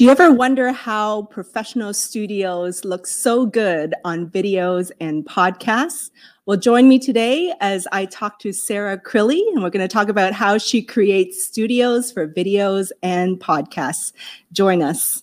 Do you ever wonder how professional studios look so good on videos and podcasts? Well, join me today as I talk to Sarah Crilly, and we're going to talk about how she creates studios for videos and podcasts. Join us.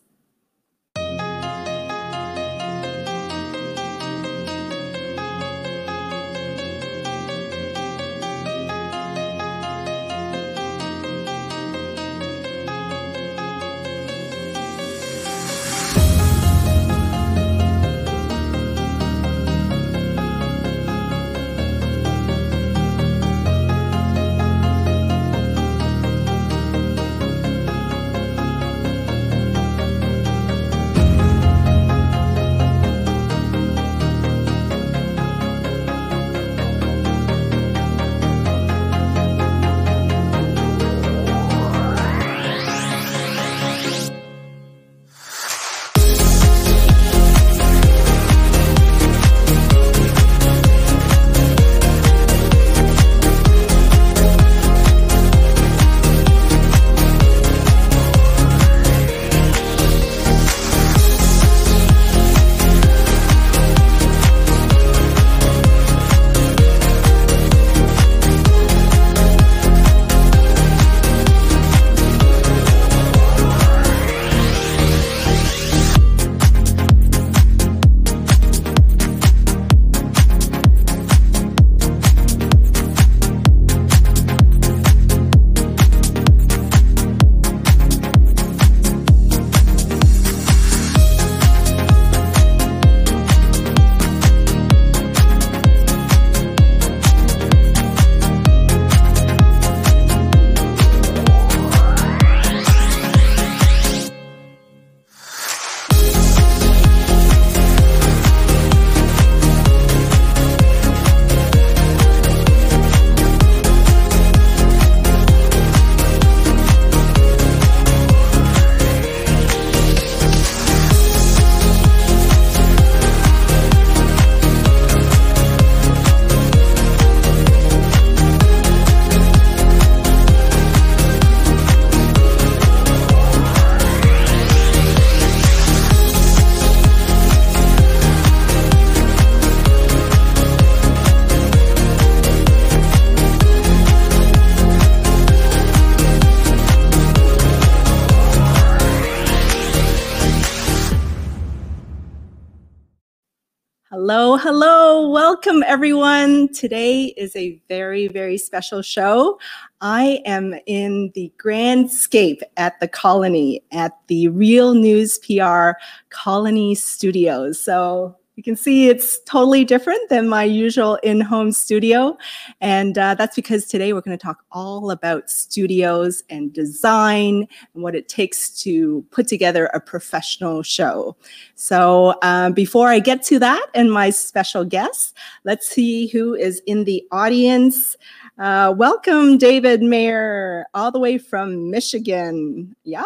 Welcome, everyone. Today is a very, very special show. I am in the Grandscape at the Colony at the Real News PR Colony Studios. So you can see it's totally different than my usual in-home studio. And uh, that's because today we're gonna talk all about studios and design and what it takes to put together a professional show. So um, before I get to that and my special guests, let's see who is in the audience. Uh, welcome, David Mayer, all the way from Michigan. Yeah,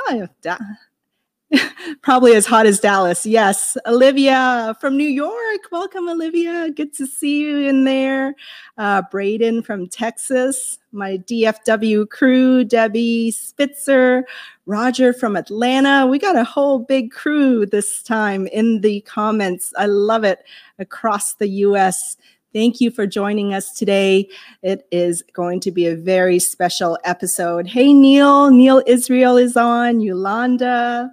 Probably as hot as Dallas. Yes. Olivia from New York. Welcome, Olivia. Good to see you in there. Uh, Braden from Texas. My DFW crew, Debbie Spitzer, Roger from Atlanta. We got a whole big crew this time in the comments. I love it across the US. Thank you for joining us today. It is going to be a very special episode. Hey, Neil. Neil Israel is on. Yolanda.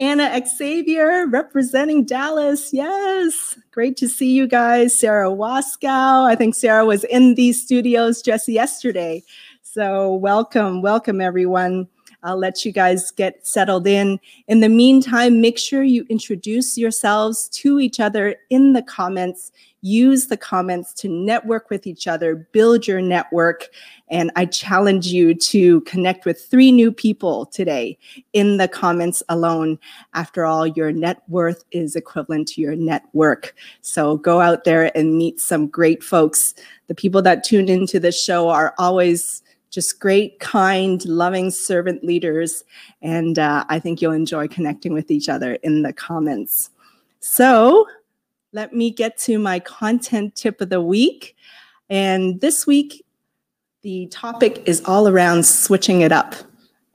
Anna Xavier representing Dallas. Yes, great to see you guys. Sarah Waskow. I think Sarah was in these studios just yesterday. So, welcome, welcome, everyone. I'll let you guys get settled in. In the meantime, make sure you introduce yourselves to each other in the comments. Use the comments to network with each other, build your network. And I challenge you to connect with three new people today in the comments alone. After all, your net worth is equivalent to your network. So go out there and meet some great folks. The people that tune into this show are always just great, kind, loving servant leaders. And uh, I think you'll enjoy connecting with each other in the comments. So let me get to my content tip of the week. And this week, the topic is all around switching it up.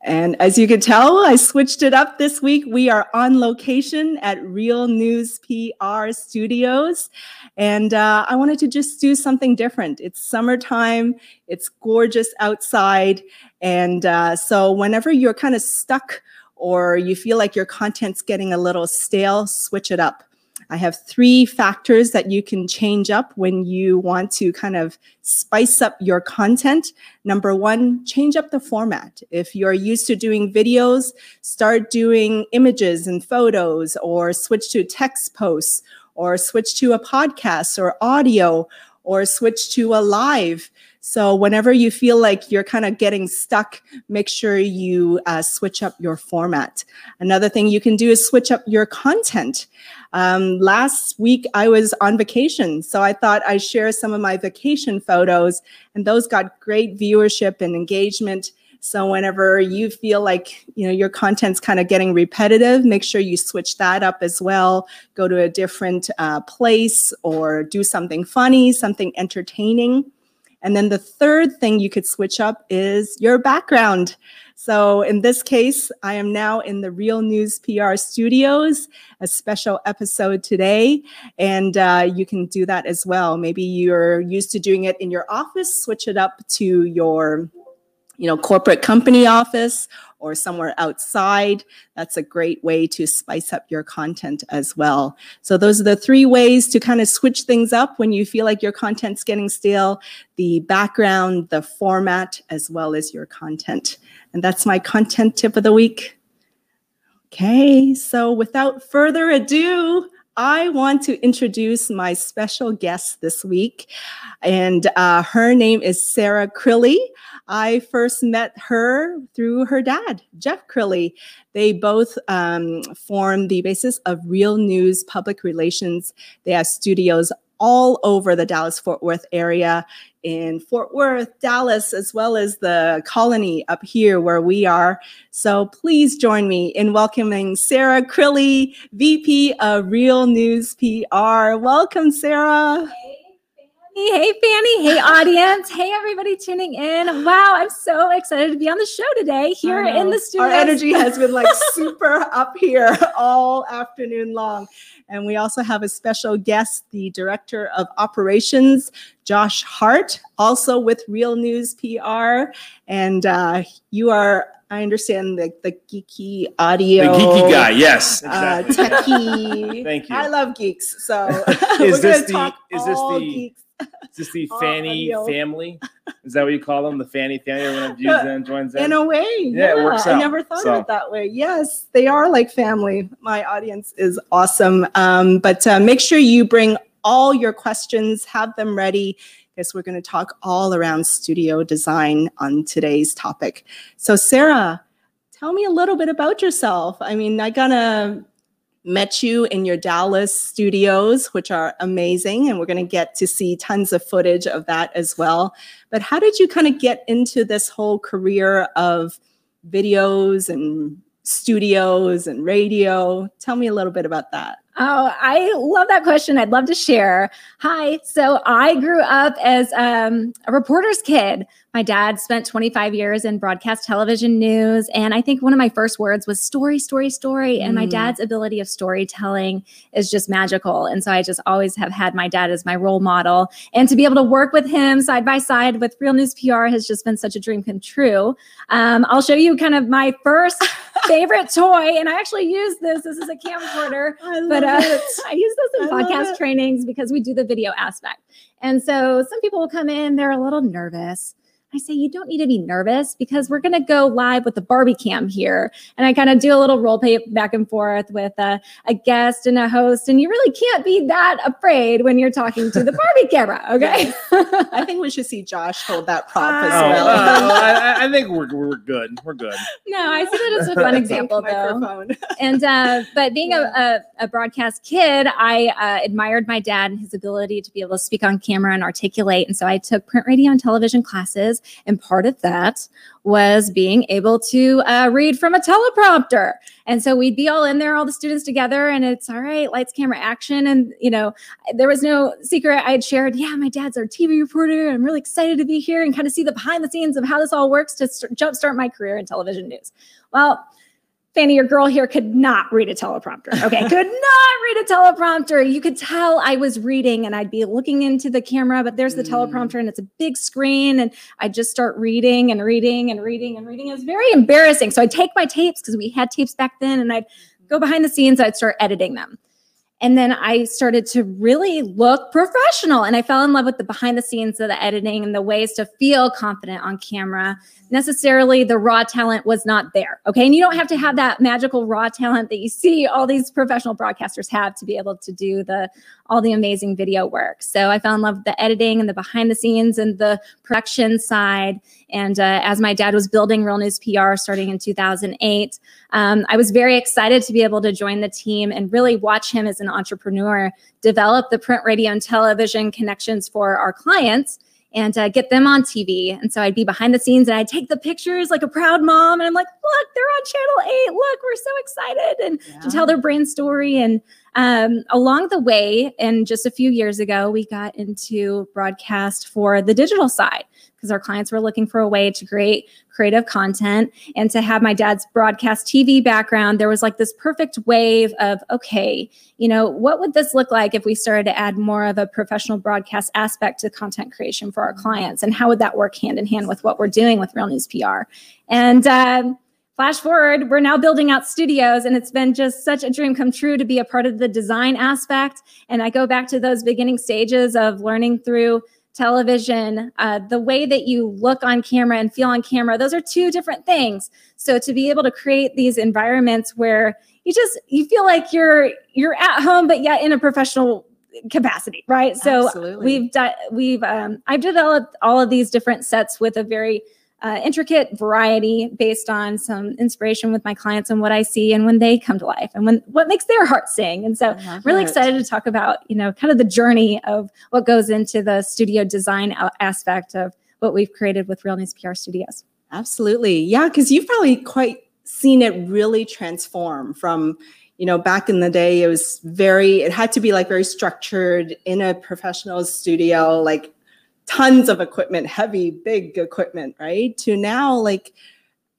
And as you can tell, I switched it up this week. We are on location at Real News PR Studios. And uh, I wanted to just do something different. It's summertime, it's gorgeous outside. And uh, so, whenever you're kind of stuck or you feel like your content's getting a little stale, switch it up. I have three factors that you can change up when you want to kind of spice up your content. Number one, change up the format. If you're used to doing videos, start doing images and photos, or switch to text posts, or switch to a podcast or audio, or switch to a live. So whenever you feel like you're kind of getting stuck, make sure you uh, switch up your format. Another thing you can do is switch up your content. Um, last week I was on vacation, so I thought I'd share some of my vacation photos, and those got great viewership and engagement. So whenever you feel like you know your content's kind of getting repetitive, make sure you switch that up as well. Go to a different uh, place or do something funny, something entertaining. And then the third thing you could switch up is your background. So in this case, I am now in the Real News PR studios, a special episode today, and uh, you can do that as well. Maybe you're used to doing it in your office, switch it up to your you know, corporate company office or somewhere outside. That's a great way to spice up your content as well. So those are the three ways to kind of switch things up when you feel like your content's getting stale, the background, the format, as well as your content. And that's my content tip of the week. Okay, so without further ado, I want to introduce my special guest this week, and uh, her name is Sarah Crilly. I first met her through her dad, Jeff Crilly. They both um, form the basis of Real News Public Relations. They have studios all over the Dallas Fort Worth area, in Fort Worth, Dallas, as well as the colony up here where we are. So please join me in welcoming Sarah Crilly, VP of Real News PR. Welcome, Sarah. Hey, Fanny. Hey, audience. Hey, everybody tuning in. Wow, I'm so excited to be on the show today here in the studio. Our energy has been like super up here all afternoon long. And we also have a special guest, the Director of Operations, Josh Hart, also with Real News PR. And uh, you are I understand the, the geeky audio. The geeky guy, yes. Uh, techie. Thank you. I love geeks. So is we're this gonna the talk is this all the geeks. Is this the all Fanny audio. family? Is that what you call them? The Fanny family? Everyone views in, joins in. In a way, Yeah, it works out. I never thought So- of it that way. Yes, they are like family. My audience is awesome. Um, but uh, make sure you bring all your questions, have them ready, because we're going to talk all around studio design on today's topic. So, Sarah, tell me a little bit about yourself. I mean, I gonna met you in your Dallas studios, which are amazing, and we're going to get to see tons of footage of that as well. But how did you kind of get into this whole career of videos and studios and radio? Tell me a little bit about that. Oh, I love that question. I'd love to share. Hi. So I grew up as um, a reporter's kid. My dad spent 25 years in broadcast television news. And I think one of my first words was story, story, story. And my Mm. dad's ability of storytelling is just magical. And so I just always have had my dad as my role model. And to be able to work with him side by side with Real News PR has just been such a dream come true. Um, I'll show you kind of my first favorite toy. And I actually use this. This is a camcorder I love but uh, it. I use this in I podcast trainings because we do the video aspect. And so some people will come in, they're a little nervous. I say, you don't need to be nervous because we're going to go live with the Barbie cam here. And I kind of do a little role play back and forth with a, a guest and a host. And you really can't be that afraid when you're talking to the Barbie camera. Okay. I think we should see Josh hold that prop as Oh, well. well, I, I think we're, we're good. We're good. no, I see that as a fun example, though. And uh, but being Yeah. a, a, a broadcast kid, I uh, admired my dad and his ability to be able to speak on camera and articulate. And so I took print radio and television classes. And part of that was being able to uh, read from a teleprompter. And so we'd be all in there, all the students together, and it's all right, lights, camera, action. And, you know, there was no secret. I had shared, yeah, my dad's our TV reporter. I'm really excited to be here and kind of see the behind the scenes of how this all works to st- jumpstart my career in television news. Well, Fanny, your girl here could not read a teleprompter. Okay, could not read a teleprompter. You could tell I was reading and I'd be looking into the camera, but there's the mm. teleprompter and it's a big screen. And I'd just start reading and reading and reading and reading. It was very embarrassing. So I'd take my tapes because we had tapes back then and I'd go behind the scenes, I'd start editing them. And then I started to really look professional and I fell in love with the behind the scenes of the editing and the ways to feel confident on camera. Necessarily, the raw talent was not there. Okay. And you don't have to have that magical raw talent that you see all these professional broadcasters have to be able to do the all the amazing video work. So I fell in love with the editing and the behind the scenes and the production side. And uh, as my dad was building Real News PR starting in 2008, um, I was very excited to be able to join the team and really watch him as an entrepreneur develop the print, radio, and television connections for our clients and uh, get them on TV. And so I'd be behind the scenes and I'd take the pictures like a proud mom. And I'm like, look, they're on channel eight. Look, we're so excited. And yeah. to tell their brand story. And um, along the way, and just a few years ago, we got into broadcast for the digital side because our clients were looking for a way to create creative content and to have my dad's broadcast TV background. There was like this perfect wave of, okay, you know, what would this look like if we started to add more of a professional broadcast aspect to content creation for our clients? And how would that work hand in hand with what we're doing with Real News PR? And, uh, Flash forward, we're now building out studios, and it's been just such a dream come true to be a part of the design aspect. And I go back to those beginning stages of learning through television, uh, the way that you look on camera and feel on camera, those are two different things. So to be able to create these environments where you just you feel like you're you're at home, but yet in a professional capacity, right? So Absolutely. we've done we've um, I've developed all of these different sets with a very uh, intricate variety based on some inspiration with my clients and what I see and when they come to life and when what makes their heart sing. And so, really it. excited to talk about you know kind of the journey of what goes into the studio design aspect of what we've created with Real News PR Studios. Absolutely, yeah, because you've probably quite seen it really transform from you know back in the day it was very it had to be like very structured in a professional studio like tons of equipment, heavy, big equipment, right? To now, like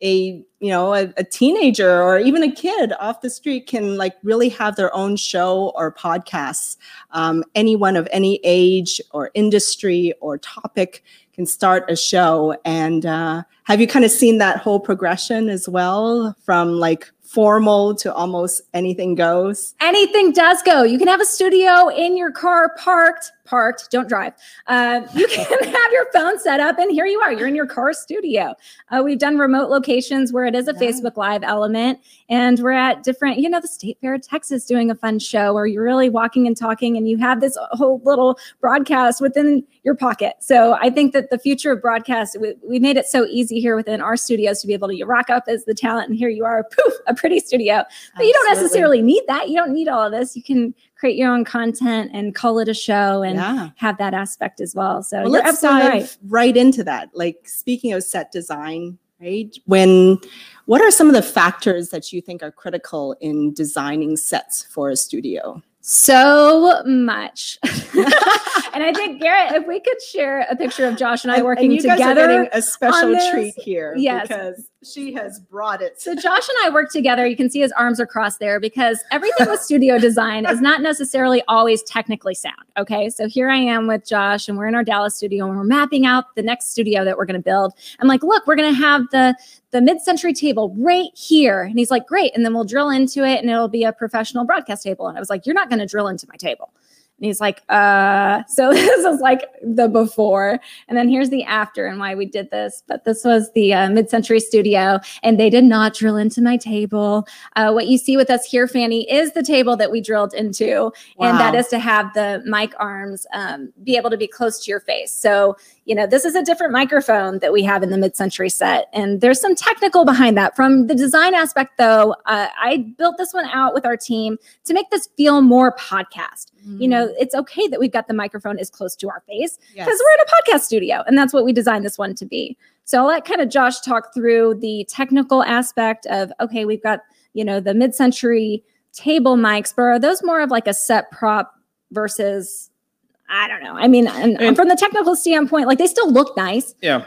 a you know a, a, teenager or even a kid off the street can like really have their own show or podcasts. Um, anyone of any age or industry or topic can start a show. And uh, have you kind of seen that whole progression as well from like formal to almost anything goes? Anything does go. You can have a studio in your car parked parked, don't drive. Uh, you can have your phone set up, and here you are. You're in your car studio. Uh, we've done remote locations where it is a yeah. Facebook Live element, and we're at different, you know, the State Fair of Texas doing a fun show where you're really walking and talking, and you have this whole little broadcast within your pocket. So I think that the future of broadcast, we, we made it so easy here within our studios to be able to you rock up as the talent, and here you are, poof, a pretty studio. But Absolutely. you don't necessarily need that. You don't need all of this. You can create your own content and call it a show and yeah. have that aspect as well. So well, let's dive right. right into that. Like speaking of set design, right? When what are some of the factors that you think are critical in designing sets for a studio? so much. and I think Garrett, if we could share a picture of Josh and I working and you together, guys are getting a special treat here, yes, because she has brought it. So Josh and I work together. You can see his arms are crossed there because everything with studio design is not necessarily always technically sound. Okay, so here I am with Josh, and we're in our Dallas studio, and we're mapping out the next studio that we're going to build. I'm like, look, we're going to have the the mid-century table right here, and he's like, great, and then we'll drill into it, and it'll be a professional broadcast table. And I was like, you're not going to drill into my table. And he's like, uh, so this is like the before. And then here's the after and why we did this. But this was the uh, mid century studio, and they did not drill into my table. Uh, what you see with us here, Fanny, is the table that we drilled into. Wow. And that is to have the mic arms um, be able to be close to your face. So, you know, this is a different microphone that we have in the mid century set. And there's some technical behind that. From the design aspect, though, uh, I built this one out with our team to make this feel more podcast. You know, mm-hmm. it's okay that we've got the microphone as close to our face Yes. because we're in a podcast studio and that's what we designed this one to be. So I'll let kind of Josh talk through the technical aspect of okay, we've got, you know, the mid-century table mics, but are those more of like a set prop versus I don't know. I mean, and, And- from the technical standpoint, like they still look nice. Yeah.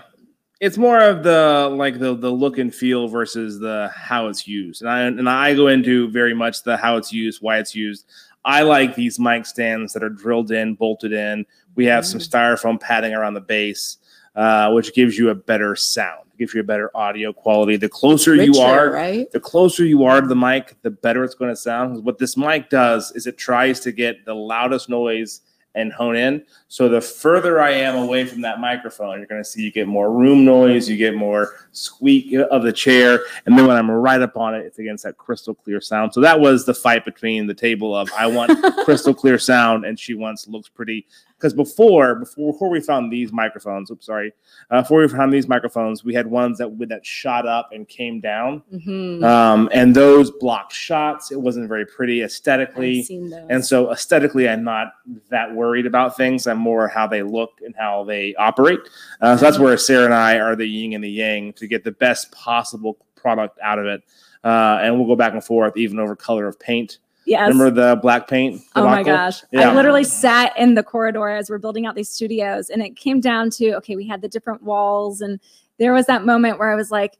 It's more of the like the the look and feel versus the how it's used. And I and I go into very much the how it's used, why it's used. I like these mic stands that are drilled in, bolted in. We have some styrofoam padding around the base, uh, which gives you a better sound, gives you a better audio quality. The closer you are, right? the closer you are to the mic, the better it's going to sound. What this mic does is it tries to get the loudest noise and hone in. So the further I am away from that microphone, you're going to see you get more room noise, you get more squeak of the chair, and then when I'm right up on it, it's against that crystal clear sound. So that was the fight between the table of I want crystal clear sound, and she wants looks pretty. Because before, before, before we found these microphones, oops, sorry, uh, before we found these microphones, we had ones that that shot up and came down, Mhm. um, and those blocked shots. It wasn't very pretty aesthetically. I've seen those. And so aesthetically, I'm not that worried about things. I'm more how they look and how they operate. Uh, so that's where Sarah and I are the yin and the yang to get the best possible product out of it. Uh, and we'll go back and forth even over color of paint. Yes. Remember the black paint? Oh my gosh. Yeah. I literally sat in the corridor as we're building out these studios and it came down to okay, we had the different walls and there was that moment where I was like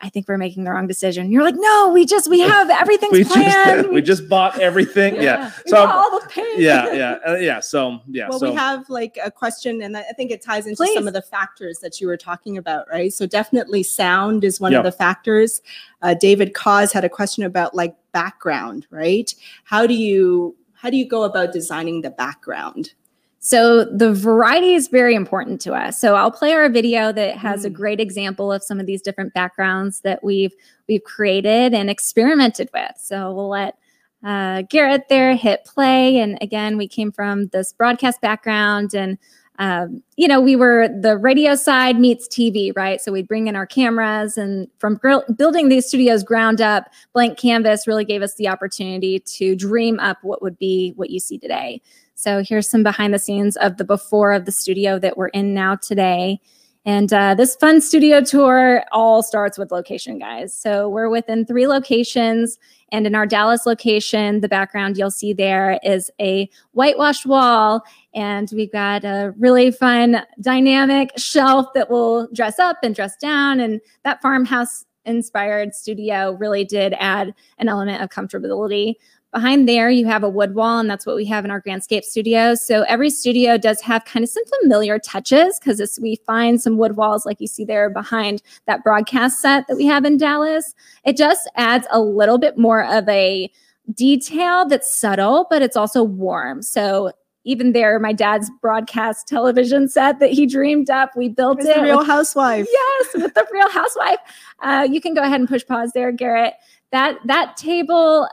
I think we're making the wrong decision. You're like, "No, we just we have everything's We planned. just we just bought everything. Yeah. we So got all the paint." yeah, yeah, uh, yeah. So yeah. well, so we have like a question, and I I think it ties into Please. some of the factors that you were talking about, right? So definitely sound is one Yeah. of the factors. Uh, David Cause had a question about like background, right? How do you how do you go about designing the background? So the variety is very important to us. So I'll play our video that has a Mm. great example of some of these different backgrounds that we've we've created and experimented with. So we'll let uh, Garrett there hit play. And again, we came from this broadcast background and um, you know, we were the radio side meets TV, right? So we'd bring in our cameras, and from gr- building these studios ground up, blank canvas really gave us the opportunity to dream up what would be what you see today. So here's some behind the scenes of the before of the studio that we're in now today. And uh, this fun studio tour all starts with location, guys. So we're within three locations. And in our Dallas location, the background you'll see there is a whitewashed wall. And we've got a really fun dynamic shelf that will dress up and dress down. And that farmhouse inspired studio really did add an element of comfortability. Behind there, you have a wood wall, and that's what we have in our Grandscape studios. So every studio does have kind of some familiar touches because we find some wood walls like you see there behind that broadcast set that we have in Dallas. It just adds a little bit more of a detail that's subtle, but it's also warm. So even there, my dad's broadcast television set that he dreamed up, we built it. the Real with- Housewife. yes, with the Real Housewife. Uh, you can go ahead and push pause there, Garrett. That that table,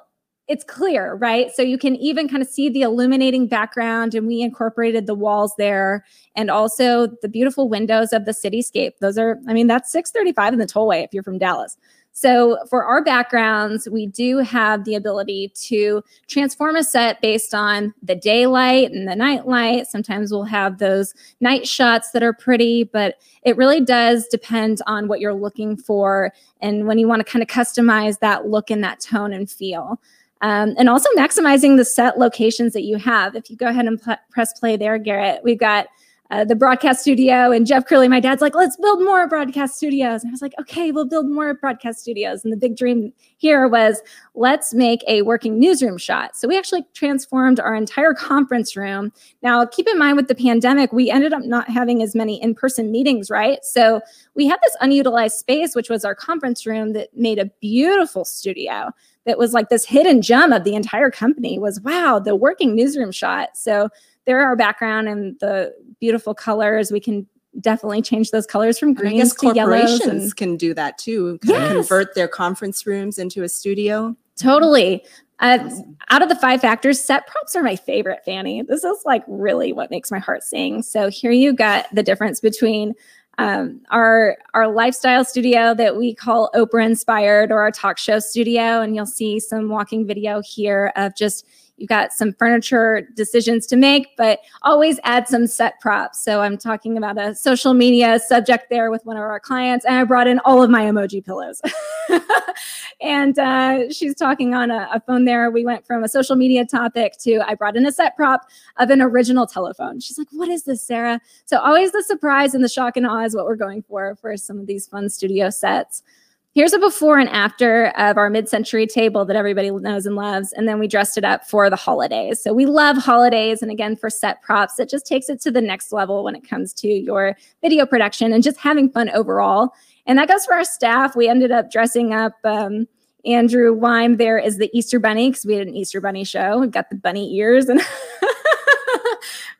it's clear, right? So you can even kind of see the illuminating background, and we incorporated the walls there, and also the beautiful windows of the cityscape. Those are, I mean, that's 635 in the tollway if you're from Dallas. So for our backgrounds, we do have the ability to transform a set based on the daylight and the night light. Sometimes we'll have those night shots that are pretty, but it really does depend on what you're looking for and when you want to kind of customize that look and that tone and feel. Um, and also maximizing the set locations that you have. If you go ahead and pl- press play there, Garrett, we've got uh, the broadcast studio and Jeff Crilly, my dad's like, let's build more broadcast studios. And I was like, okay, we'll build more broadcast studios. And the big dream here was let's make a working newsroom shot. So we actually transformed our entire conference room. Now, keep in mind with the pandemic, we ended up not having as many in person meetings, right? So we had this unutilized space, which was our conference room that made a beautiful studio that was like this hidden gem of the entire company was wow, the working newsroom shot. So there our background and the beautiful colors. We can definitely change those colors from And I greens guess to yellows. corporations and- can do that too. Yes. convert their conference rooms into a studio. Totally. Uh, Awesome. out of the five factors, set props are my favorite, Fanny. This is like really what makes my heart sing. So here you got the difference between um, our our lifestyle studio that we call Oprah inspired or our talk show studio, and you'll see some walking video here of just you've got some furniture decisions to make, but always add some set props. So I'm talking about a social media subject there with one of our clients, and I brought in all of my emoji pillows. and uh, she's talking on a, a phone there. We went from a social media topic to I brought in a set prop of an original telephone. She's like, What is this, Sarah? So always the surprise and the shock and awe is what we're going for for some of these fun studio sets. Here's a before and after of our mid century table that everybody knows and loves. And then we dressed it up for the holidays. So we love holidays. And again, for set props, it just takes it to the next level when it comes to your video production and just having fun overall. And that goes for our staff. We ended up dressing up. Um, Andrew Wyme there is the Easter Bunny because we had an Easter Bunny show. We've got the bunny ears and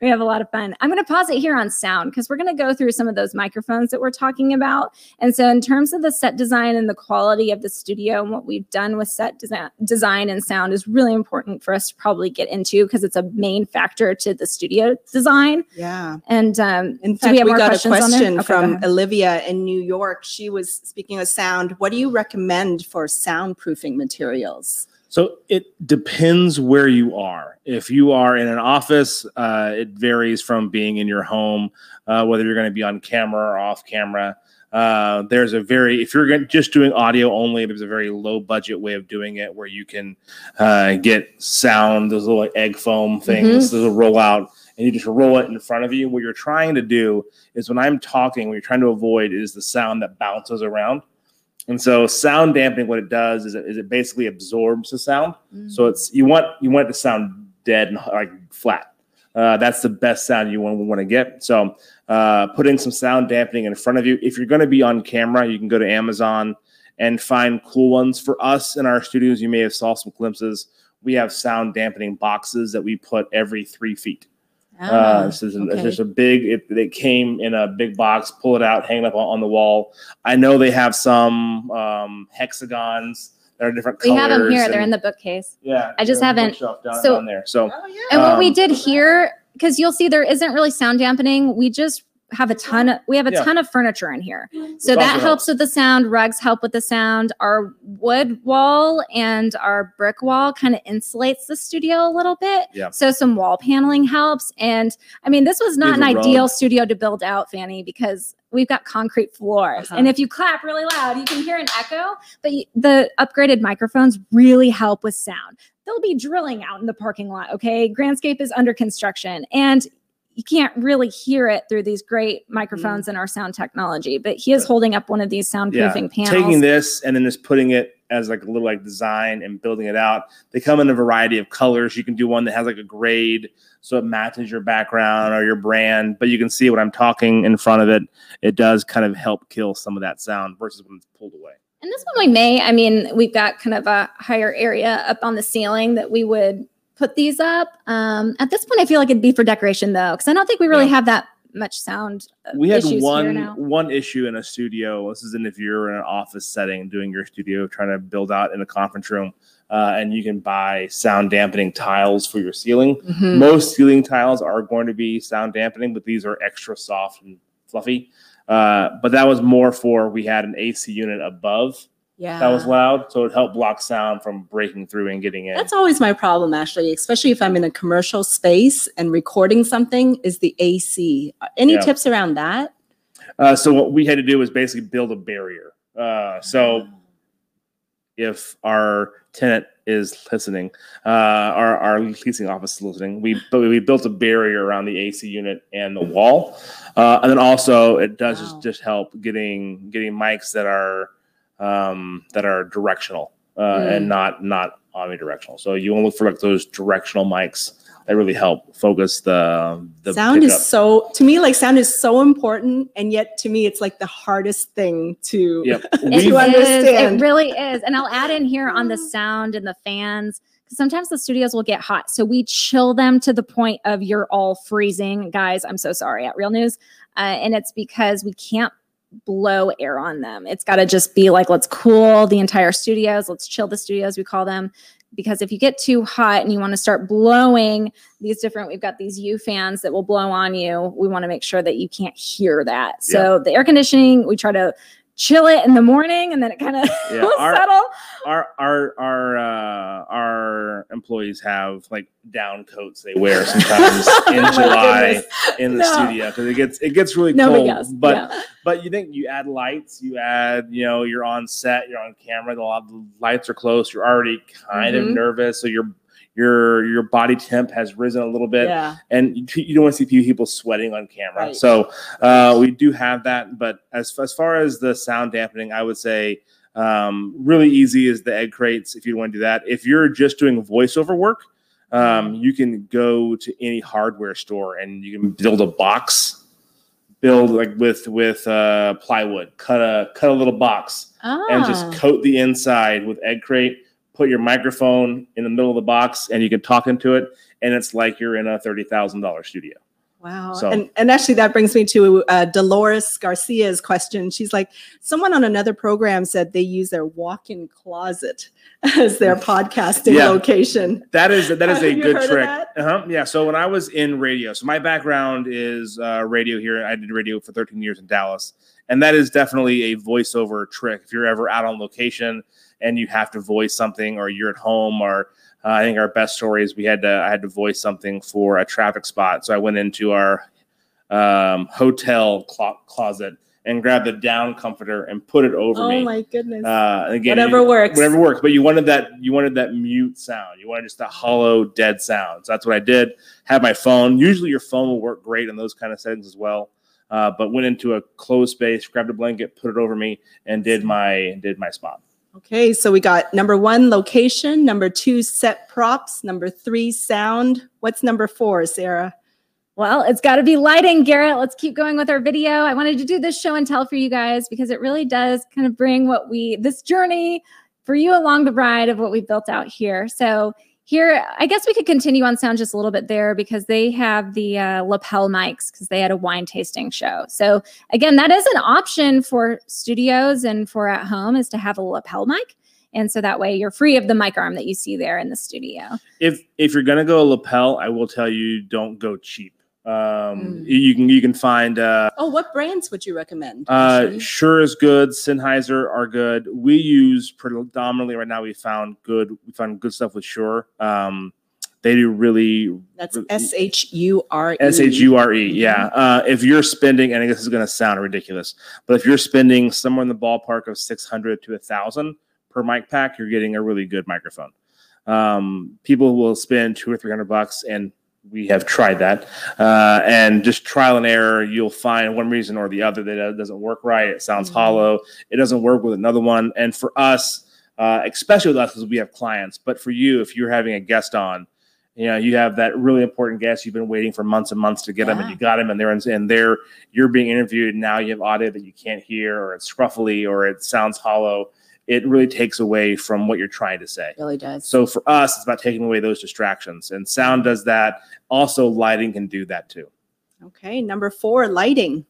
we have a lot of fun. I'm going to pause it here on sound because we're going to go through some of those microphones that we're talking about. And so, in terms of the set design and the quality of the studio and what we've done with set desi- design and sound is really important for us to probably get into because it's a main factor to the studio design. Yeah. And um, In fact, we we, got a question Okay, from. Olivia in New York. She was speaking of sound. What do you recommend for soundproofing materials? So it depends where you are. If you are in an office, uh, it varies from being in your home, uh, whether you're going to be on camera or off camera. Uh, there's a very, if you're gonna- just doing audio only, there's a very low budget way of doing it where you can uh, get sound, those little like egg foam things, those will roll out, and you just roll it in front of you. What you're trying to do is when I'm talking, what you're trying to avoid is the sound that bounces around. And so sound dampening, what it does is it, is it basically absorbs the sound. So it's you want you want it to sound dead and like flat. Uh, that's the best sound you want, want to get. So uh, putting some sound dampening in front of you. If you're going to be on camera, you can go to Amazon and find cool ones. For us in our studios, you may have saw some glimpses. We have sound dampening boxes that we put every three feet. Uh, so it's, it's okay. just a big. It, it came in a big box. Pull it out, hang it up on, on the wall. I know they have some um, hexagons that are different We colors. have them here. They're in the bookcase. yeah. I just they're on the haven't- down, so- down there. So Oh, yeah. And what we Um, did here, because you'll see there isn't really sound dampening. We just have a ton of we have a Yeah. ton of furniture in here. So that helps helps. with the sound. Rugs help with the sound. Our wood wall and our brick wall kind of insulates the studio a little bit. Yeah. So some wall paneling helps. And I mean, this was not Leave an a ideal rug. studio to build out, Fanny, because we've got concrete floors. Uh-huh. And if you clap really loud, you can hear an echo. But y- the upgraded microphones really help with sound. They'll be drilling out in the parking lot. Okay. Grandscape is under construction. And you can't really hear it through these great mm. microphones and our sound technology. But he is holding up one of these soundproofing panels. taking this and then just putting it as like a little like design and building it out. They come in a variety of colors. You can do one that has like a grade so it matches your background or your brand, but you can see when I'm talking in front of it, it does kind of help kill some of that sound versus when it's pulled away. And this one we may, I mean, we've got kind of a higher area up on the ceiling that we would put these up. Um, at this point, I feel like it'd be for decoration though, because I don't think we really Yeah. have that much sound. uh, we had one one issue in a studio. This is in if you're in an office setting doing your studio, trying to build out in a conference room, uh, and you can buy sound dampening tiles for your ceiling. Mhm. Most ceiling tiles are going to be sound dampening, but these are extra soft and fluffy. Uh, but that was more for we had an AC unit above Yeah. that was loud, so it helped block sound from breaking through and getting in. That's always my problem, actually, especially if I'm in a commercial space and recording something, is the AC. Any Yeah. tips around that? Uh, so what we had to do was basically build a barrier. Uh, so if our tenant is listening, uh, our, our leasing office is listening, we we built a barrier around the AC unit and the wall, uh, and then also it does Wow. just, just help getting getting mics that are um, that are directional uh, Mm. and not not omnidirectional. So you want to look for like those directional mics that really help focus the the sound pickup. is so to me like sound is so important and yet to me it's like the hardest thing to Yep. It We've- to is, understand. It really is. And I'll add in here on the sound and the fans because sometimes the studios will get hot. So we chill them to the point of you're all freezing. Guys, I'm so sorry at Real News. Uh, and it's because we can't blow air on them. It's got to just be like, let's cool the entire studios. Let's chill the studios, we call them. Because if you get too hot and you want to start blowing these different, we've got these U fans that will blow on you. We want to make sure that you can't hear that. So the air conditioning, we try to chill it in the morning and then it kind of Yeah, will our- settle. Our our our uh, our employees have like down coats they wear sometimes in Oh July goodness. in the No. studio because it gets it gets really Nobody cold. But yeah. but you think you add lights, you add you know you're on set, you're on camera, the lot the lights are close, you're already kind of Mhm. nervous, so your your your body temp has risen a little bit Yeah. and you, you don't want to see people sweating on camera. Right. So uh, we do have that. But as as far as the sound dampening, I would say um, really easy is the egg crates if you want to do that. If you're just doing voiceover work, um, you can go to any hardware store and you can build a box. Build like with with uh, plywood, cut a cut a little box and just Ah. coat the inside with egg crate. Put your microphone in the middle of the box, and you can talk into it, and it's like you're in a thirty thousand dollar studio. Wow. So- And, and actually, that brings me to uh, Dolores Garcia's question. She's like, someone on another program said they use their walk in closet as their podcasting Yeah. location. That is that is Have a good trick. Uh-huh. Yeah. So when I was in radio, so my background is uh, radio here. I did radio for 13 years in Dallas, and that is definitely a voiceover trick. If you're ever out on location and you have to voice something, or you're at home, or uh, I think our best story is we had to I had to voice something for a traffic spot. So I went into our um, hotel clo- closet and grabbed the down comforter and put it over Oh me. my goodness. Uh, again, Whatever you- works. Whatever works. But you wanted that. You wanted that mute sound. You wanted just that hollow, dead sound. So that's what I did. Had my phone. Usually, your phone will work great in those kind of settings as well. Uh, but went into a closed space, grabbed a blanket, put it over me, and did my did my spot. Okay, so we got number one, location. Number two, set props. Number three, sound. What's number four, Sarah? Well, it's got to be lighting, Garrett. Let's keep going with our video. I wanted to do this show and tell for you guys because it really does kind of bring what we, this journey for you along the ride of what we built out here. So, here, I guess we could continue on sound just a little bit there because they have the uh, lapel mics because they had a wine tasting show. So, again, that is an option for studios and for at home is to have a lapel mic. And so that way you're free of the mic arm that you see there in the studio. If if you're gonna go lapel, I will tell you don't go cheap. Um, Mm. you, can you can find uh, Oh, what brands would you recommend? Uh, Shure is good. Sennheiser are good. We use predominantly right now. We found good. We found good stuff with Shure. Um, they do really That's S H U R E. S H U R E. Yeah. Uh, if you're spending, and I guess this is going to sound ridiculous, but if you're spending somewhere in the ballpark of six hundred to a thousand per mic pack, you're getting a really good microphone. Um, people will spend two or three hundred bucks, and we have tried that, uh, and just trial and error. You'll find one reason or the other that it doesn't work right. It sounds Mhm. hollow. It doesn't work with another one. And for us, uh, especially with us, because we have clients, but for you, if you're having a guest on, you know, you have that really important guest you've been waiting for months and months to get them, and you got them, and they're and they're you're being interviewed. And now you have audio that you can't hear, or it's scruffly, or it sounds hollow. It really takes away from what you're trying to say. really does. So for us, it's about taking away those distractions, and sound does that. Also, lighting can do that too. okay, number four, lighting.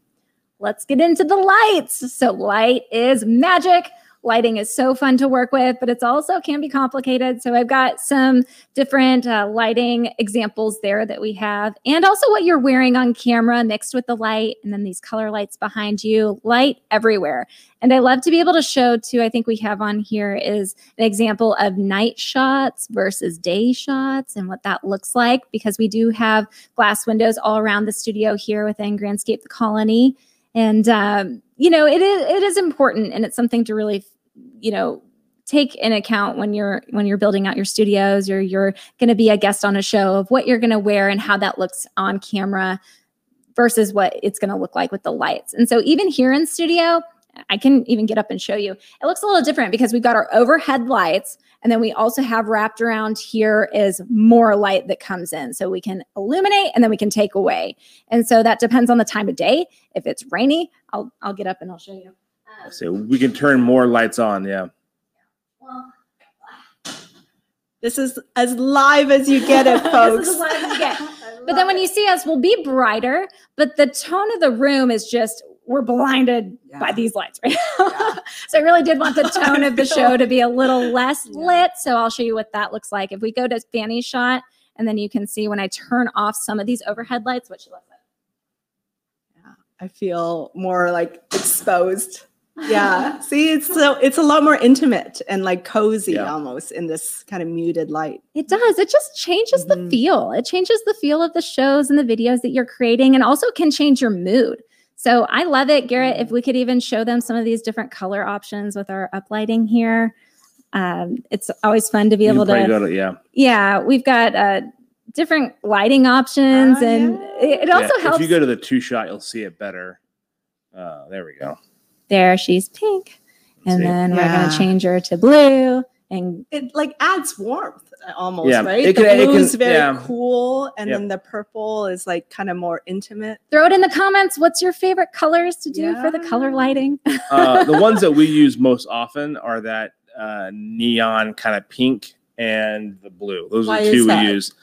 let's get into the lights. So, light is magic. Lighting is so fun to work with, but it's also can be complicated. So, I've got some different uh, lighting examples there that we have, and also what you're wearing on camera mixed with the light, and then these color lights behind you, light everywhere. And I love to be able to show too. I think we have on here is an example of night shots versus day shots and what that looks like because we do have glass windows all around the studio here within Grandscape the Colony and um, you know it is it is important and it's something to really you know take in account when you're when you're building out your studios or you're going to be a guest on a show of what you're going to wear and how that looks on camera versus what it's going to look like with the lights. And so even here in studio i can even get up and show you it looks a little different because we've got our overhead lights and then we also have wrapped around here is more light that comes in so we can illuminate and then we can take away and so that depends on the time of day. If it's rainy, I'll I'll get up and I'll show you. Um, So we can turn more lights on. Yeah. well, This is as live as you get it, folks. This is as live as you get. But then when you see us, we'll be brighter, but the tone of the room is just we're blinded by these lights right now. Yeah. so I really did want the tone of the show to be a little less Yeah. lit. So I'll show you what that looks like. If we go to Fanny's shot, and then you can see when I turn off some of these overhead lights, what she looks like. Yeah, I feel more like exposed. Yeah. See, it's so it's a lot more intimate and like cozy Yeah. almost in this kind of muted light. It does. It just changes the Mhm. feel. It changes the feel of the shows and the videos that you're creating and also can change your mood. So I love it, Garrett. If we could even show them some of these different color options with our uplighting here. Um, it's always fun to be You able can to probably go to- yeah. yeah, we've got uh, different lighting options, Ah, and yeah. it, it also Yeah, helps. If you go to the two shot, you'll see it better. Uh, there we go. there, she's pink, and See? then we're gonna change her to blue, and It like adds warmth uh, almost, Yeah, right? it the can- blue can- is very yeah. cool, and Yep. then the purple is like kind of more intimate. throw it in the comments. What's your favorite colors to do for the color lighting? Uh, the ones that we use most often are that uh, neon kind of pink and the blue. Those Why are the is two we use.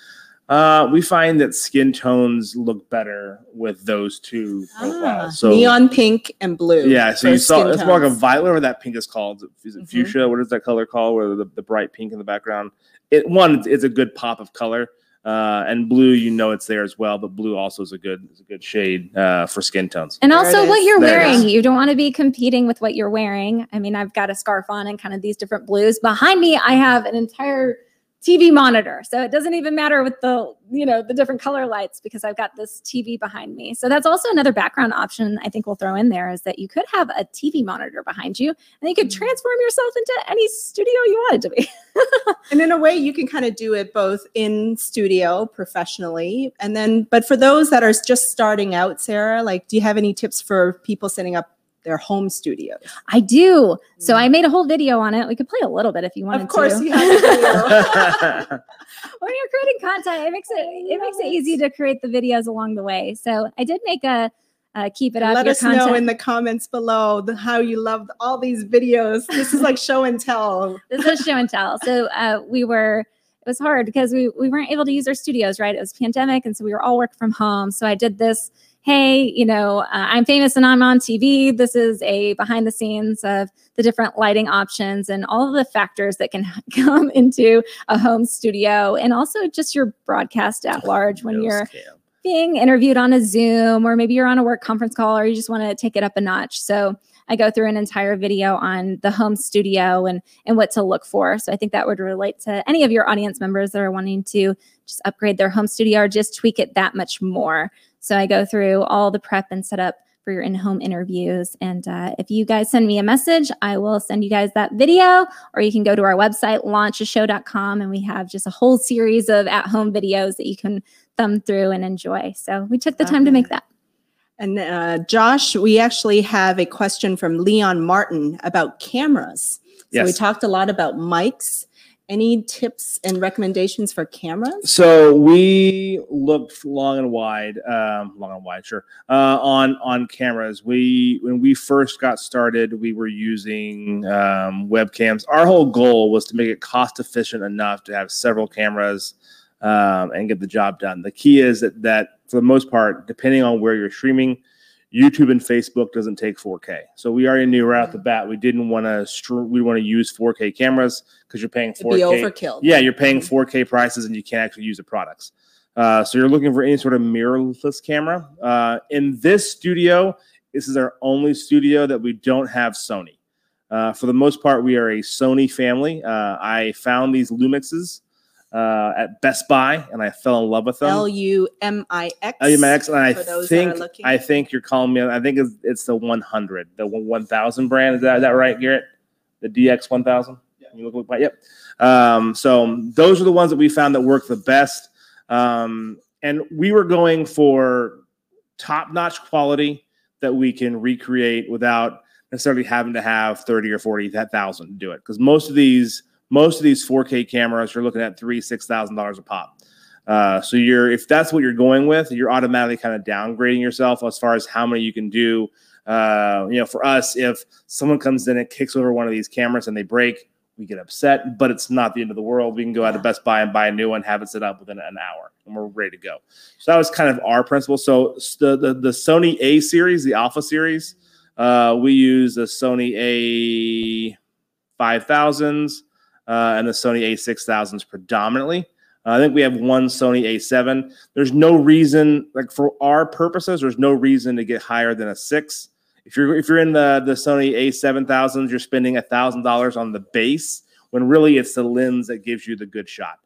Uh, we find that skin tones look better with those two Ah. So neon pink and blue. yeah, so you saw skin it's more like a violet, whatever that pink is called. Is it Mhm. fuchsia? What is that color called? Where the, the bright pink in the background. It one, it's, it's a good pop of color. Uh, and blue, you know, it's there as well. But blue also is a good, is a good shade uh, for skin tones. And There also what you're There wearing. You don't want to be competing with what you're wearing. I mean, I've got a scarf on and kind of these different blues. Behind me, I have an entire TV monitor. So it doesn't even matter with the, you know, the different color lights because I've got this TV behind me. So that's also another background option I think we'll throw in there is that you could have a TV monitor behind you and you could Mm. transform yourself into any studio you want it to be. And in a way, you can kind of do it both in studio professionally, and then, but for those that are just starting out, Sarah, like, do you have any tips for people setting up their home studios? I do. So Mm. I made a whole video on it. We could play a little bit if you wanted Of course, to. you have video. when you're creating content, it makes it it makes it easy to create the videos along the way. So I did make a uh, keep it up. Let us content. know in the comments below the, how you loved all these videos. This is like show and tell. this is show and tell. So uh, we were it was hard because we we weren't able to use our studios. Right, it was pandemic, and so we were all working from home. So I did this. Hey, you know, uh, I'm famous and I'm on TV. This is a behind the scenes of the different lighting options and all of the factors that can come into a home studio, and also just your broadcast at large when you're scam. being interviewed on a Zoom, or maybe you're on a work conference call, or you just want to take it up a notch. So I go through an entire video on the home studio and and what to look for. So I think that would relate to any of your audience members that are wanting to just upgrade their home studio or just tweak it that much more. So I go through all the prep and setup for your in-home interviews. And uh, if you guys send me a message, I will send you guys that video, or you can go to our website, launchashow.com, and we have just a whole series of at-home videos that you can thumb through and enjoy. So we took the time to make that. And uh, Josh, we actually have a question from Leon Martin about cameras. So we talked a lot about mics. Any tips and recommendations for cameras? So we looked long and wide, um, long and wide, sure, uh, on on cameras. We when we first got started, we were using um, webcams. Our whole goal was to make it cost efficient enough to have several cameras um, and get the job done. The key is that that for the most part, depending on where you're streaming, YouTube and Facebook doesn't take 4K. So we already knew right off the bat we didn't want to str- we want to use 4K cameras because you're paying To be 4K. overkill. Yeah, you're paying Mhm. 4K prices and you can't actually use the products. Uh, so you're looking for any sort of mirrorless camera. Uh, in this studio, this is our only studio that we don't have Sony. Uh, for the most part, we are a Sony family. Uh, I found these Lumixes uh, at Best Buy and I fell in love with them. L U M I X. LUMX, and I for those that are think. I think you're calling me. I think it's, it's the 100, the 1000 brand. Is that is that right, Garrett? The DX 1000. You look, look yep. Um, so those are the ones that we found that work the best. Um, and we were going for top notch quality that we can recreate without necessarily having to have 30 or 40 thousand to do it. Because most of these most of these 4K cameras you're looking at three six thousand dollars a pop. Uh, so you're if that's what you're going with, you're automatically kind of downgrading yourself as far as how many you can do. Uh, you know, for us, if someone comes in and kicks over one of these cameras and they break, we get upset, but it's not the end of the world. We can go out to Best Buy and buy a new one, have it set up within an hour, and we're ready to go. So that was kind of our principle. So the the, the Sony A series, the Alpha series, uh, we use the Sony A five thousands uh, and the Sony A six thousands predominantly. Uh, I think we have one Sony A7. There's no reason, like for our purposes, there's no reason to get higher than a six. If you're if you're in the the Sony A7000s, you're spending a thousand dollars on the base when really it's the lens that gives you the good shot.